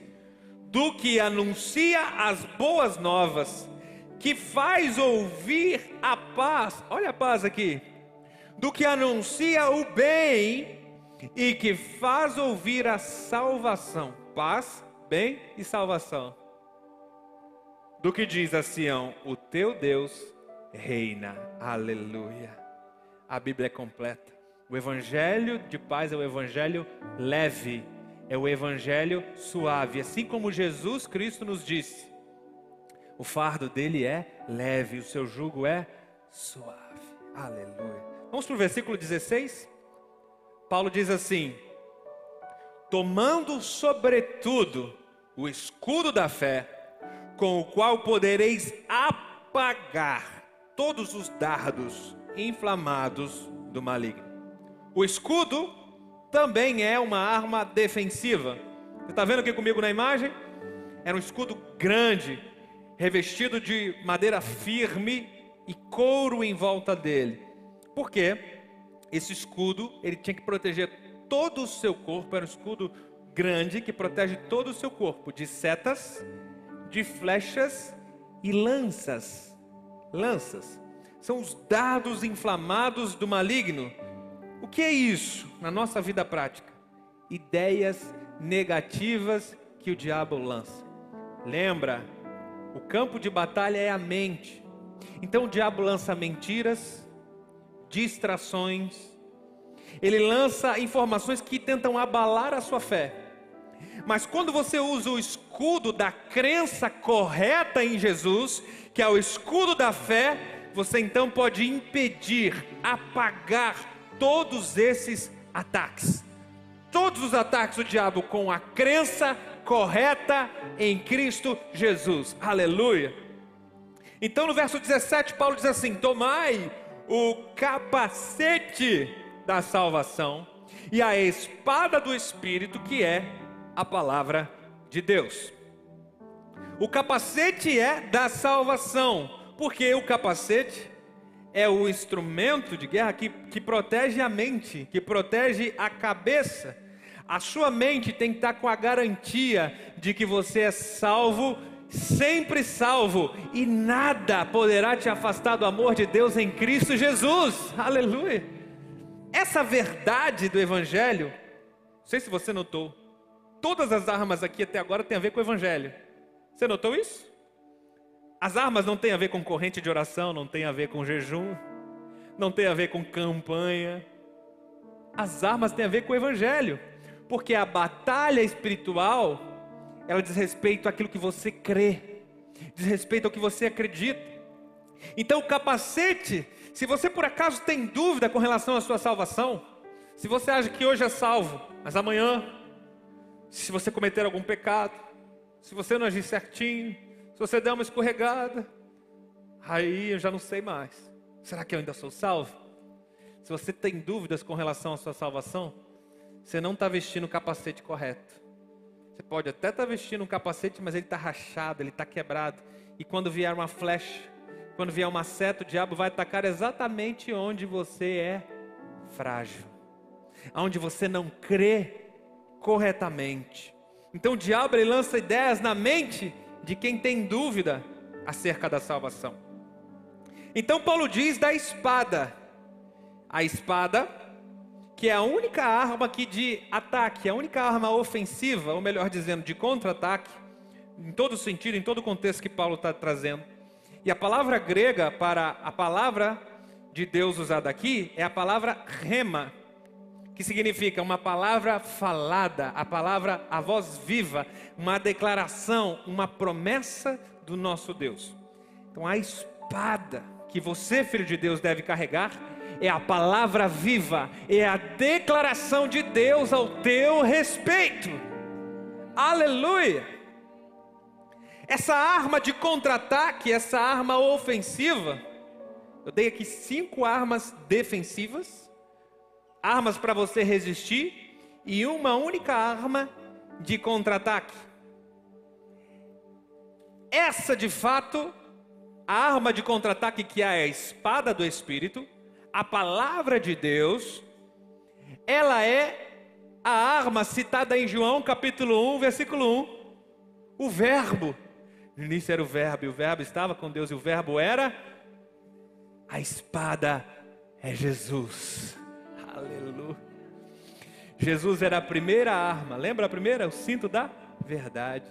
do que anuncia as boas novas, que faz ouvir a paz. Olha a paz aqui do que anuncia o bem e que faz ouvir a salvação. Paz, bem e salvação. Do que diz a Sião: O teu Deus reina. Aleluia. A Bíblia é completa. O evangelho de paz é o evangelho leve, é o evangelho suave, assim como Jesus Cristo nos disse. O fardo dele é leve, o seu jugo é suave. Aleluia. Vamos para o versículo 16. Paulo diz assim: Tomando sobretudo o escudo da fé, com o qual podereis apagar todos os dardos inflamados do maligno. O escudo também é uma arma defensiva. Você está vendo aqui comigo na imagem? Era um escudo grande, revestido de madeira firme e couro em volta dele. Por quê? Esse escudo, ele tinha que proteger todo o seu corpo, era um escudo grande que protege todo o seu corpo de setas, de flechas e lanças. Lanças são os dardos inflamados do maligno. O que é isso na nossa vida prática? Ideias negativas que o diabo lança. Lembra, o campo de batalha é a mente. Então o diabo lança mentiras, distrações, ele lança informações que tentam abalar a sua fé. Mas quando você usa o escudo da crença correta em Jesus, que é o escudo da fé, você então pode impedir, apagar todos esses ataques. Todos os ataques do diabo com a crença correta em Cristo Jesus. Aleluia. Então no verso 17, Paulo diz assim: Tomai o capacete da salvação e a espada do Espírito, que é a palavra de Deus. O capacete é da salvação, porque o capacete é o instrumento de guerra que, que protege a mente, que protege a cabeça. A sua mente tem que estar com a garantia de que você é salvo, sempre salvo, e nada poderá te afastar do amor de Deus em Cristo Jesus. Aleluia. Essa verdade do Evangelho, não sei se você notou, todas as armas aqui até agora têm a ver com o Evangelho. Você notou isso? As armas não têm a ver com corrente de oração, não tem a ver com jejum, não tem a ver com campanha. As armas têm a ver com o evangelho, porque a batalha espiritual, ela diz respeito àquilo que você crê, diz respeito ao que você acredita. Então, o capacete, se você por acaso tem dúvida com relação à sua salvação, se você acha que hoje é salvo, mas amanhã, se você cometer algum pecado, se você não agir certinho, se você der uma escorregada, aí eu já não sei mais. Será que eu ainda sou salvo? Se você tem dúvidas com relação à sua salvação, você não está vestindo o capacete correto. Você pode até estar tá vestindo um capacete, mas ele está rachado, ele está quebrado. E quando vier uma flecha, quando vier uma seta, o diabo vai atacar exatamente onde você é frágil, onde você não crê corretamente. Então o diabo ele lança ideias na mente de quem tem dúvida acerca da salvação. Então Paulo diz da espada. A espada, que é a única arma aqui de ataque, a única arma ofensiva, ou melhor dizendo, de contra-ataque, em todo sentido, em todo contexto que Paulo está trazendo. E a palavra grega para a palavra de Deus usada aqui é a palavra rema, que significa uma palavra falada, a palavra, a voz viva, uma declaração, uma promessa do nosso Deus. Então a espada que você, filho de Deus, deve carregar é a palavra viva, é a declaração de Deus ao teu respeito. Aleluia! Essa arma de contra-ataque, essa arma ofensiva, eu dei aqui cinco armas defensivas armas para você resistir e uma única arma de contra-ataque. Essa, de fato, a arma de contra-ataque que é a espada do Espírito, a palavra de Deus, ela é a arma citada em João capítulo 1, versículo 1. O verbo. No início era o verbo, e o verbo estava com Deus, e o verbo era a espada é Jesus. Aleluia. Jesus era a primeira arma, lembra a primeira? O cinto da verdade.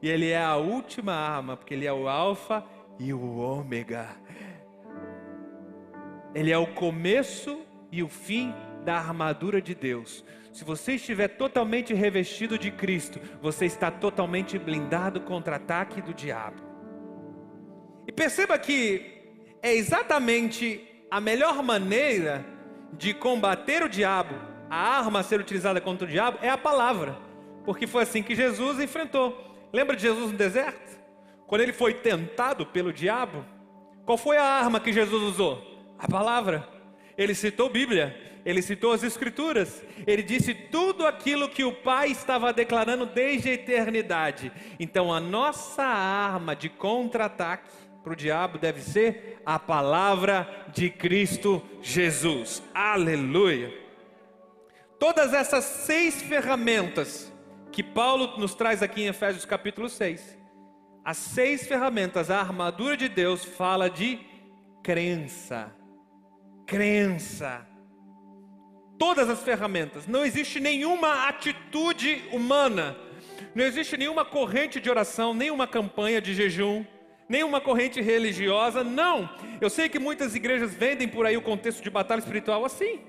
E ele é a última arma, porque ele é o Alfa e o Ômega. Ele é o começo e o fim da armadura de Deus. Se você estiver totalmente revestido de Cristo, você está totalmente blindado contra ataque do diabo. E perceba que é exatamente a melhor maneira de combater o diabo, a arma a ser utilizada contra o diabo é a palavra, porque foi assim que Jesus enfrentou. Lembra de Jesus no deserto? Quando ele foi tentado pelo diabo, Qual foi a arma que Jesus usou? A palavra. Ele citou Bíblia, ele citou as Escrituras, ele disse tudo aquilo que o Pai estava declarando desde a eternidade. Então, a nossa arma de contra-ataque para o diabo deve ser a palavra de Cristo Jesus. Aleluia! Todas essas seis ferramentas que Paulo nos traz aqui em Efésios capítulo 6, as seis ferramentas, a armadura de Deus fala de crença. Crença. Todas as ferramentas. Não existe nenhuma atitude humana, não existe nenhuma corrente de oração, nenhuma campanha de jejum, nenhuma corrente religiosa. Não. Eu sei que muitas igrejas vendem por aí o contexto de batalha espiritual assim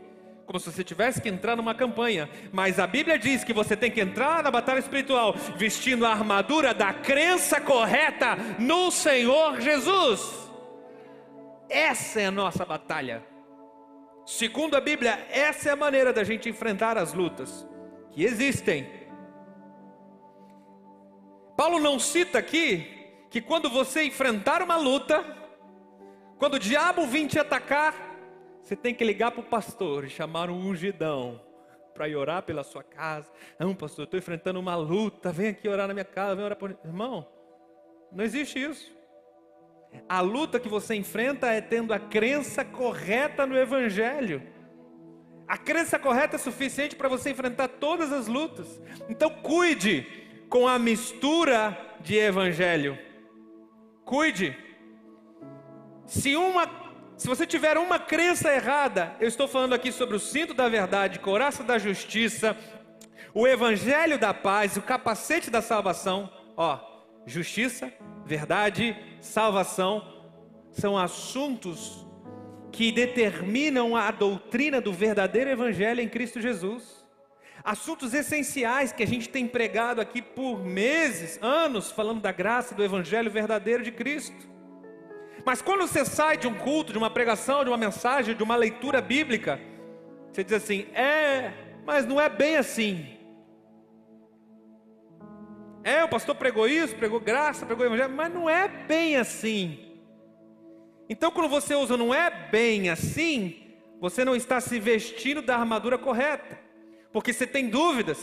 como se você tivesse que entrar numa campanha, mas a Bíblia diz que você tem que entrar na batalha espiritual vestindo a armadura da crença correta no Senhor Jesus. Essa é a nossa batalha. Segundo a Bíblia, essa é a maneira da gente enfrentar as lutas que existem. Paulo não cita aqui que quando você enfrentar uma luta, quando o diabo vir te atacar, você tem que ligar para o pastor e chamar um ungidão para ir orar pela sua casa. Não, pastor, estou enfrentando uma luta. Vem aqui orar na minha casa, vem orar por. Irmão, não existe isso. A luta que você enfrenta é tendo a crença correta no Evangelho. A crença correta é suficiente para você enfrentar todas as lutas. Então, cuide com a mistura de Evangelho. Cuide. Se uma se você tiver uma crença errada, eu estou falando aqui sobre o cinto da verdade, coraça da justiça, o evangelho da paz, o capacete da salvação, ó, justiça, verdade, salvação, são assuntos que determinam a doutrina do verdadeiro evangelho em Cristo Jesus. Assuntos essenciais que a gente tem pregado aqui por meses, anos, falando da graça do evangelho verdadeiro de Cristo. Mas quando você sai de um culto, de uma pregação, de uma mensagem, de uma leitura bíblica, você diz assim: é, mas não é bem assim. É, o pastor pregou isso, pregou graça, pregou evangelho, mas não é bem assim. Então, quando você usa não é bem assim, você não está se vestindo da armadura correta, porque você tem dúvidas.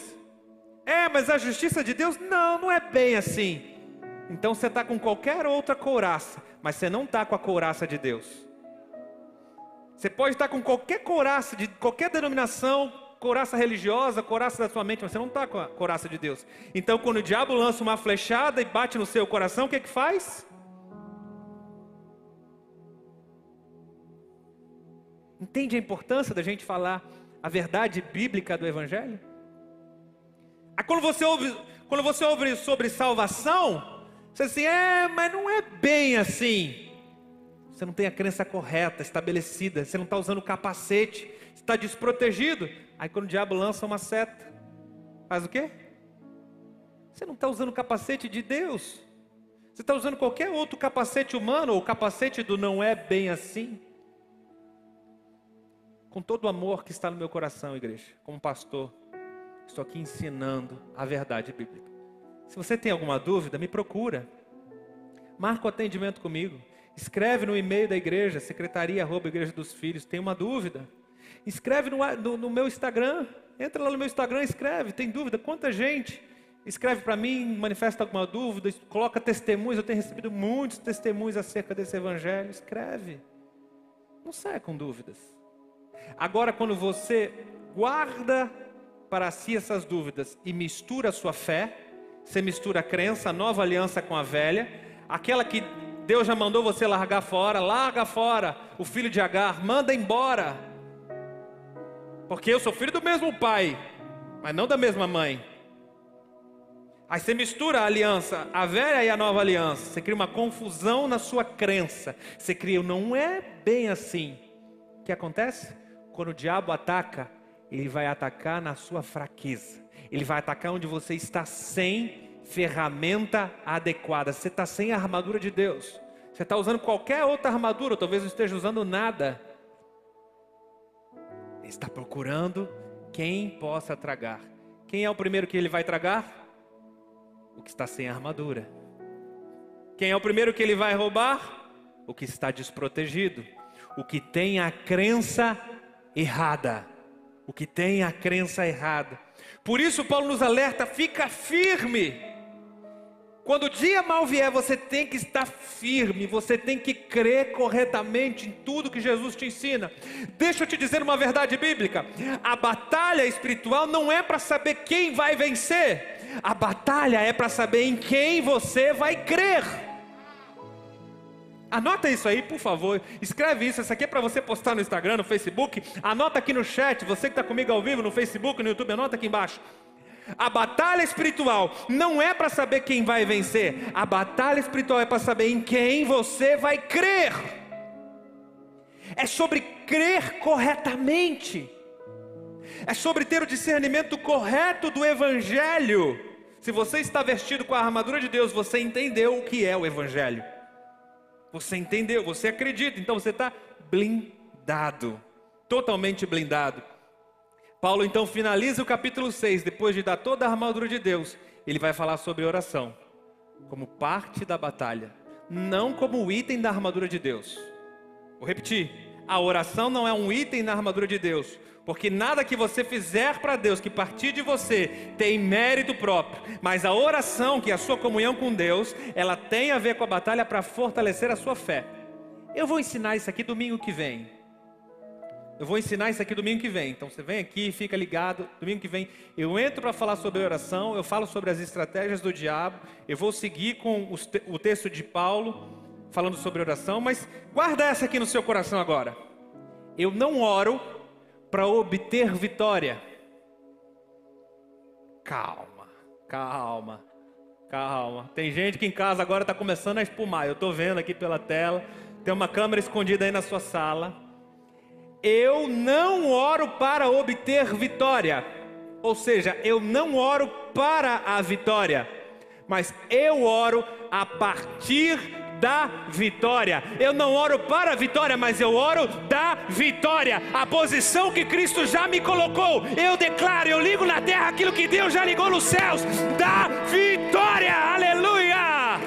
É, mas a justiça de Deus, não, não é bem assim. Então você está com qualquer outra couraça, mas você não está com a couraça de Deus. Você pode estar com qualquer couraça de qualquer denominação, couraça religiosa, couraça da sua mente, mas você não está com a couraça de Deus. Então, quando o diabo lança uma flechada e bate no seu coração, o que é que faz? Entende a importância da gente falar a verdade bíblica do Evangelho? Ah, quando você ouve, quando você ouve sobre salvação, você diz assim, é, mas não é bem assim. Você não tem a crença correta, estabelecida. Você não está usando o capacete. Você está desprotegido. Aí quando o diabo lança uma seta, faz o quê? Você não está usando o capacete de Deus. Você está usando qualquer outro capacete humano, ou capacete do não é bem assim. Com todo o amor que está no meu coração, igreja, como pastor, estou aqui ensinando a verdade bíblica. Se você tem alguma dúvida, me procura. Marca o atendimento comigo. Escreve no e-mail da igreja, secretaria arroba igreja dos filhos. Tem uma dúvida? Escreve no, no, no meu Instagram. Entra lá no meu Instagram, escreve. Tem dúvida? Quanta gente escreve para mim, manifesta alguma dúvida, coloca testemunhos. Eu tenho recebido muitos testemunhos acerca desse evangelho. Escreve. Não saia com dúvidas. Agora, quando você guarda para si essas dúvidas e mistura a sua fé, você mistura a crença, a nova aliança com a velha, aquela que Deus já mandou você largar fora, larga fora o filho de Agar, manda embora. Porque eu sou filho do mesmo pai, mas não da mesma mãe. Aí você mistura a aliança, a velha e a nova aliança. Você cria uma confusão na sua crença. Você cria, não é bem assim. O que acontece? Quando o diabo ataca, ele vai atacar na sua fraqueza. Ele vai atacar onde você está sem ferramenta adequada. Você está sem a armadura de Deus. Você está usando qualquer outra armadura, ou talvez não esteja usando nada. Ele está procurando quem possa tragar. Quem é o primeiro que ele vai tragar? O que está sem armadura. Quem é o primeiro que ele vai roubar? o que está desprotegido, o que tem a crença errada. O que tem a crença errada. Por isso, Paulo nos alerta: fica firme. Quando o dia mal vier, você tem que estar firme, você tem que crer corretamente em tudo que Jesus te ensina. Deixa eu te dizer uma verdade bíblica: a batalha espiritual não é para saber quem vai vencer, a batalha é para saber em quem você vai crer. Anota isso aí, por favor. Escreve isso. Isso aqui é para você postar no Instagram, no Facebook. Anota aqui no chat. Você que está comigo ao vivo no Facebook, no YouTube, anota aqui embaixo. A batalha espiritual não é para saber quem vai vencer. A batalha espiritual é para saber em quem você vai crer. É sobre crer corretamente. É sobre ter o discernimento correto do Evangelho. Se você está vestido com a armadura de Deus, você entendeu o que é o Evangelho. Você entendeu, você acredita, então você está blindado, totalmente blindado. Paulo então finaliza o capítulo 6, depois de dar toda a armadura de Deus, ele vai falar sobre oração, como parte da batalha, não como item da armadura de Deus. Vou repetir: a oração não é um item na armadura de Deus, porque nada que você fizer para Deus que partir de você tem mérito próprio, mas a oração, que é a sua comunhão com Deus, ela tem a ver com a batalha para fortalecer a sua fé. Eu vou ensinar isso aqui domingo que vem. Eu vou ensinar isso aqui domingo que vem. Então você vem aqui, fica ligado. Domingo que vem eu entro para falar sobre oração, eu falo sobre as estratégias do diabo. Eu vou seguir com o texto de Paulo falando sobre oração, mas guarda essa aqui no seu coração agora. Eu não oro para obter vitória. Calma, calma, calma. Tem gente que em casa agora está começando a espumar. Eu estou vendo aqui pela tela. Tem uma câmera escondida aí na sua sala. Eu não oro para obter vitória. Ou seja, eu não oro para a vitória, mas eu oro a partir da vitória. Eu não oro para a vitória, mas eu oro da vitória. A posição que Cristo já me colocou. Eu declaro, eu ligo na terra aquilo que Deus já ligou nos céus. Da vitória. Aleluia.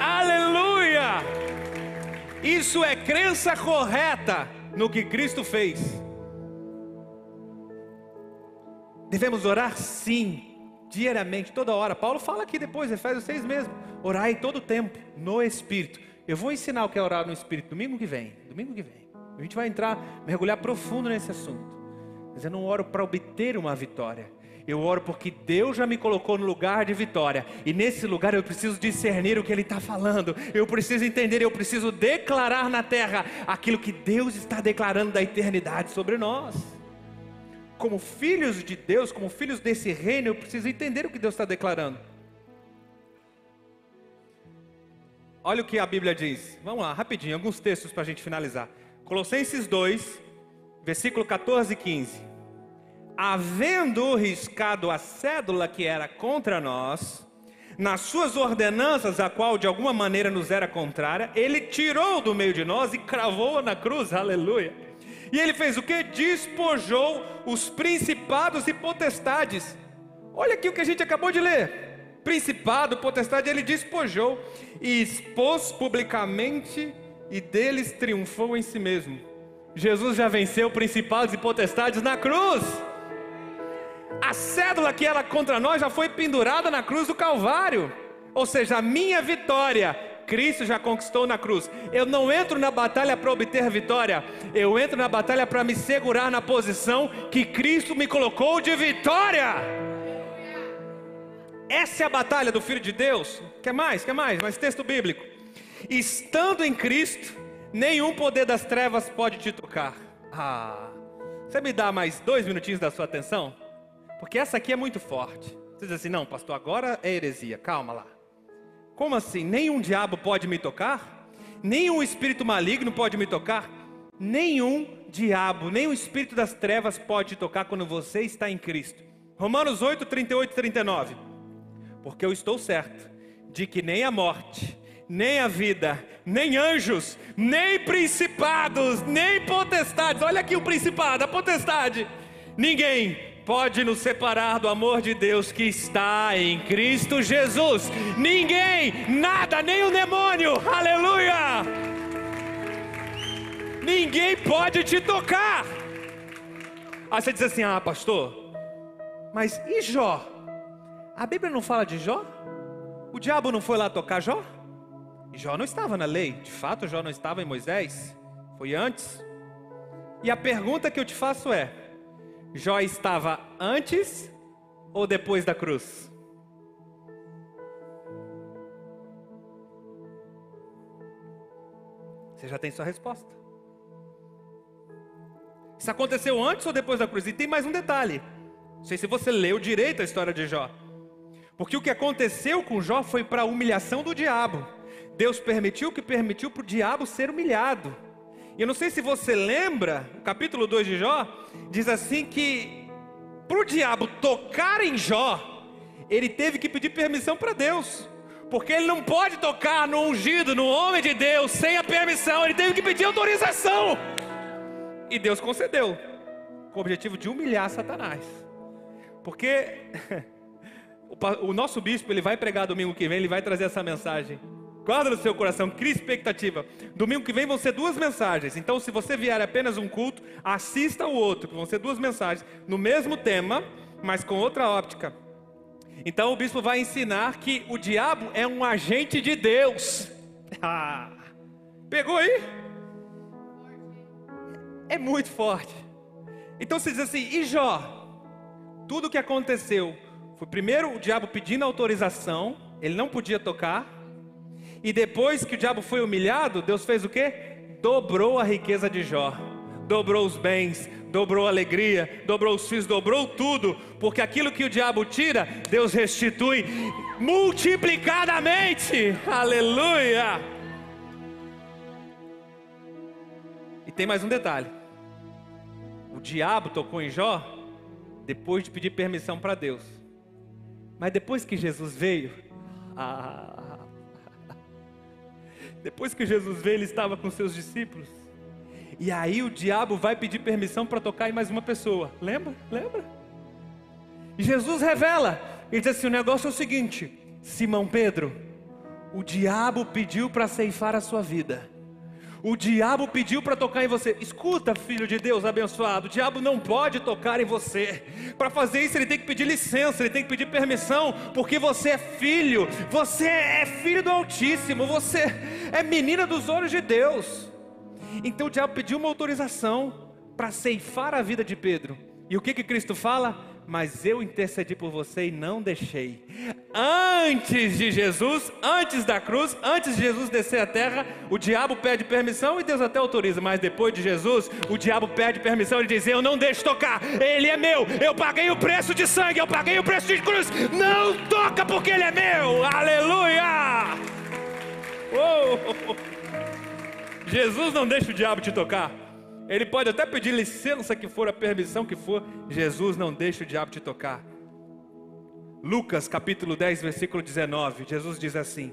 Aleluia. Isso é crença correta no que Cristo fez. Devemos orar sim diariamente, toda hora. Paulo fala aqui depois, Efésios 6 mesmo. Orai todo o tempo, no Espírito. Eu vou ensinar o que é orar no Espírito domingo que vem. Domingo que vem. A gente vai entrar, mergulhar profundo nesse assunto. Mas eu não oro para obter uma vitória. Eu oro porque Deus já me colocou no lugar de vitória. E nesse lugar eu preciso discernir o que Ele está falando. Eu preciso entender, eu preciso declarar na terra aquilo que Deus está declarando da eternidade sobre nós como filhos de Deus, como filhos desse reino, eu preciso entender o que Deus está declarando. Olha o que a Bíblia diz. Vamos lá, rapidinho, alguns textos para a gente finalizar. Colossenses 2, versículo 14 e 15. Havendo riscado a cédula que era contra nós, nas suas ordenanças, a qual de alguma maneira nos era contrária, ele tirou do meio de nós e cravou-a na cruz, aleluia. E ele fez o que? Despojou os principados e potestades. Olha aqui o que a gente acabou de ler. Principado, potestade, ele despojou e expôs publicamente e deles triunfou em si mesmo. Jesus já venceu principados e potestades na cruz. A cédula que era contra nós já foi pendurada na cruz do Calvário. Ou seja, a minha vitória Cristo já conquistou na cruz. Eu não entro na batalha para obter vitória, eu entro na batalha para me segurar na posição que Cristo me colocou de vitória. Essa é a batalha do Filho de Deus. Quer mais? Quer mais? Mais texto bíblico. Estando em Cristo, nenhum poder das trevas pode te tocar. Ah, você me dá mais dois minutinhos da sua atenção? Porque essa aqui é muito forte. Você diz assim, não, pastor, agora é heresia. Calma lá. Como assim? Nenhum diabo pode me tocar? Nenhum espírito maligno pode me tocar? Nenhum diabo, nenhum espírito das trevas pode te tocar quando você está em Cristo. Romanos 8, 38 e 39. Porque eu estou certo de que nem a morte, nem a vida, nem anjos, nem principados, nem potestades. Olha aqui o principado, a potestade. Ninguém pode nos separar do amor de Deus que está em Cristo Jesus? Ninguém, nada, nem o demônio. Aleluia! Ninguém pode te tocar. Aí você diz assim: "Ah, pastor, mas e Jó? A Bíblia não fala de Jó? O diabo não foi lá tocar Jó? Jó não estava na lei. De fato, Jó não estava em Moisés. Foi antes. E a pergunta que eu te faço é: Jó estava antes ou depois da cruz? Você já tem sua resposta. Isso aconteceu antes ou depois da cruz? E tem mais um detalhe. Não sei se você leu direito a história de Jó. Porque o que aconteceu com Jó foi para a humilhação do diabo. Deus permitiu que permitiu para o diabo ser humilhado. E eu não sei se você lembra, capítulo 2 de Jó diz assim que para o diabo tocar em Jó, ele teve que pedir permissão para Deus. Porque ele não pode tocar no ungido, no homem de Deus, sem a permissão, ele teve que pedir autorização. E Deus concedeu, com o objetivo de humilhar Satanás. Porque o nosso bispo, ele vai pregar domingo que vem, ele vai trazer essa mensagem. Guarda no seu coração, cria expectativa. Domingo que vem vão ser duas mensagens. Então, se você vier apenas um culto, assista o outro, que vão ser duas mensagens no mesmo tema, mas com outra óptica. Então, o bispo vai ensinar que o diabo é um agente de Deus. Ah, pegou aí? É muito forte. Então, você diz assim: e Jó? Tudo o que aconteceu foi primeiro o diabo pedindo autorização, ele não podia tocar. E depois que o diabo foi humilhado, Deus fez o quê? Dobrou a riqueza de Jó, dobrou os bens, dobrou a alegria, dobrou os filhos, dobrou tudo, porque aquilo que o diabo tira, Deus restitui multiplicadamente. Aleluia! E tem mais um detalhe: o diabo tocou em Jó depois de pedir permissão para Deus. Mas depois que Jesus veio, ah, depois que Jesus veio, ele estava com seus discípulos. E aí o diabo vai pedir permissão para tocar em mais uma pessoa. Lembra? Lembra? E Jesus revela. Ele diz assim: o negócio é o seguinte, Simão Pedro, o diabo pediu para ceifar a sua vida. O diabo pediu para tocar em você. Escuta, filho de Deus abençoado. O diabo não pode tocar em você. Para fazer isso, ele tem que pedir licença, ele tem que pedir permissão, porque você é filho. Você é filho do Altíssimo. Você é menina dos olhos de Deus. Então o diabo pediu uma autorização para ceifar a vida de Pedro. E o que que Cristo fala? Mas eu intercedi por você e não deixei. Antes de Jesus, antes da cruz, antes de Jesus descer à terra, o diabo pede permissão e Deus até autoriza, mas depois de Jesus, o diabo pede permissão e diz: Eu não deixo tocar, ele é meu, eu paguei o preço de sangue, eu paguei o preço de cruz, não toca porque ele é meu, aleluia! Oh! Jesus não deixa o diabo te tocar. Ele pode até pedir licença que for, a permissão que for, Jesus não deixa o diabo te tocar. Lucas capítulo 10, versículo 19, Jesus diz assim: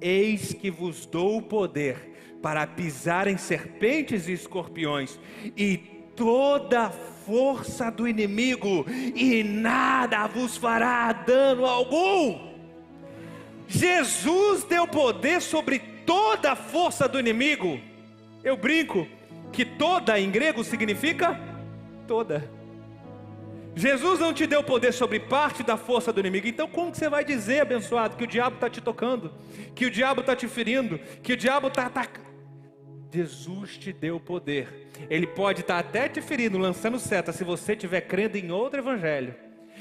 Eis que vos dou o poder para pisar em serpentes e escorpiões, e toda força do inimigo, e nada vos fará dano algum. Jesus deu poder sobre toda a força do inimigo. Eu brinco, que toda em grego significa toda. Jesus não te deu poder sobre parte da força do inimigo. Então, como que você vai dizer, abençoado, que o diabo está te tocando, que o diabo está te ferindo, que o diabo está atacando? Jesus te deu poder. Ele pode estar tá até te ferindo, lançando seta, se você estiver crendo em outro evangelho.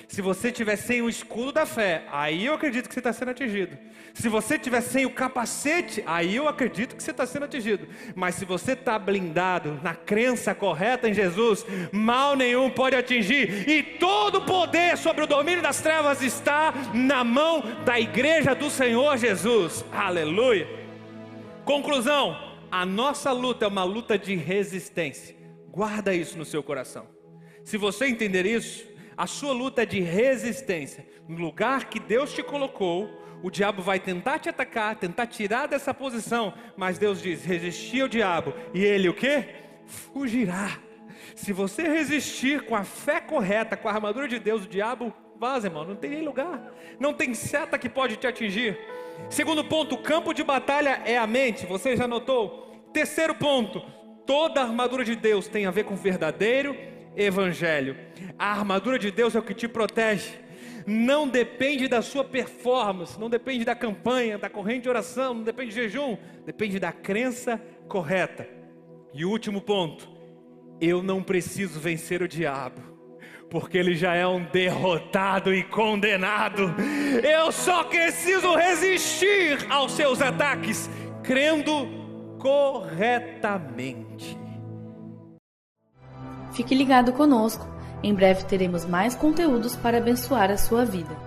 Se você tiver sem o escudo da fé, aí eu acredito que você está sendo atingido. Se você tiver sem o capacete, aí eu acredito que você está sendo atingido. Mas se você está blindado na crença correta em Jesus, mal nenhum pode atingir. E todo poder sobre o domínio das trevas está na mão da igreja do Senhor Jesus. Aleluia. Conclusão: a nossa luta é uma luta de resistência. Guarda isso no seu coração. Se você entender isso, a sua luta é de resistência. No lugar que Deus te colocou, o diabo vai tentar te atacar, tentar tirar dessa posição, mas Deus diz: resistir ao diabo, e ele o que? Fugirá. Se você resistir com a fé correta, com a armadura de Deus, o diabo vaza, irmão, não tem nem lugar. Não tem seta que pode te atingir. Segundo ponto, o campo de batalha é a mente. Você já notou? Terceiro ponto, toda a armadura de Deus tem a ver com verdadeiro evangelho. A armadura de Deus é o que te protege. Não depende da sua performance, não depende da campanha, da corrente de oração, não depende de jejum, depende da crença correta. E o último ponto, eu não preciso vencer o diabo, porque ele já é um derrotado e condenado. Eu só preciso resistir aos seus ataques, crendo corretamente. Fique ligado conosco. Em breve teremos mais conteúdos para abençoar a sua vida.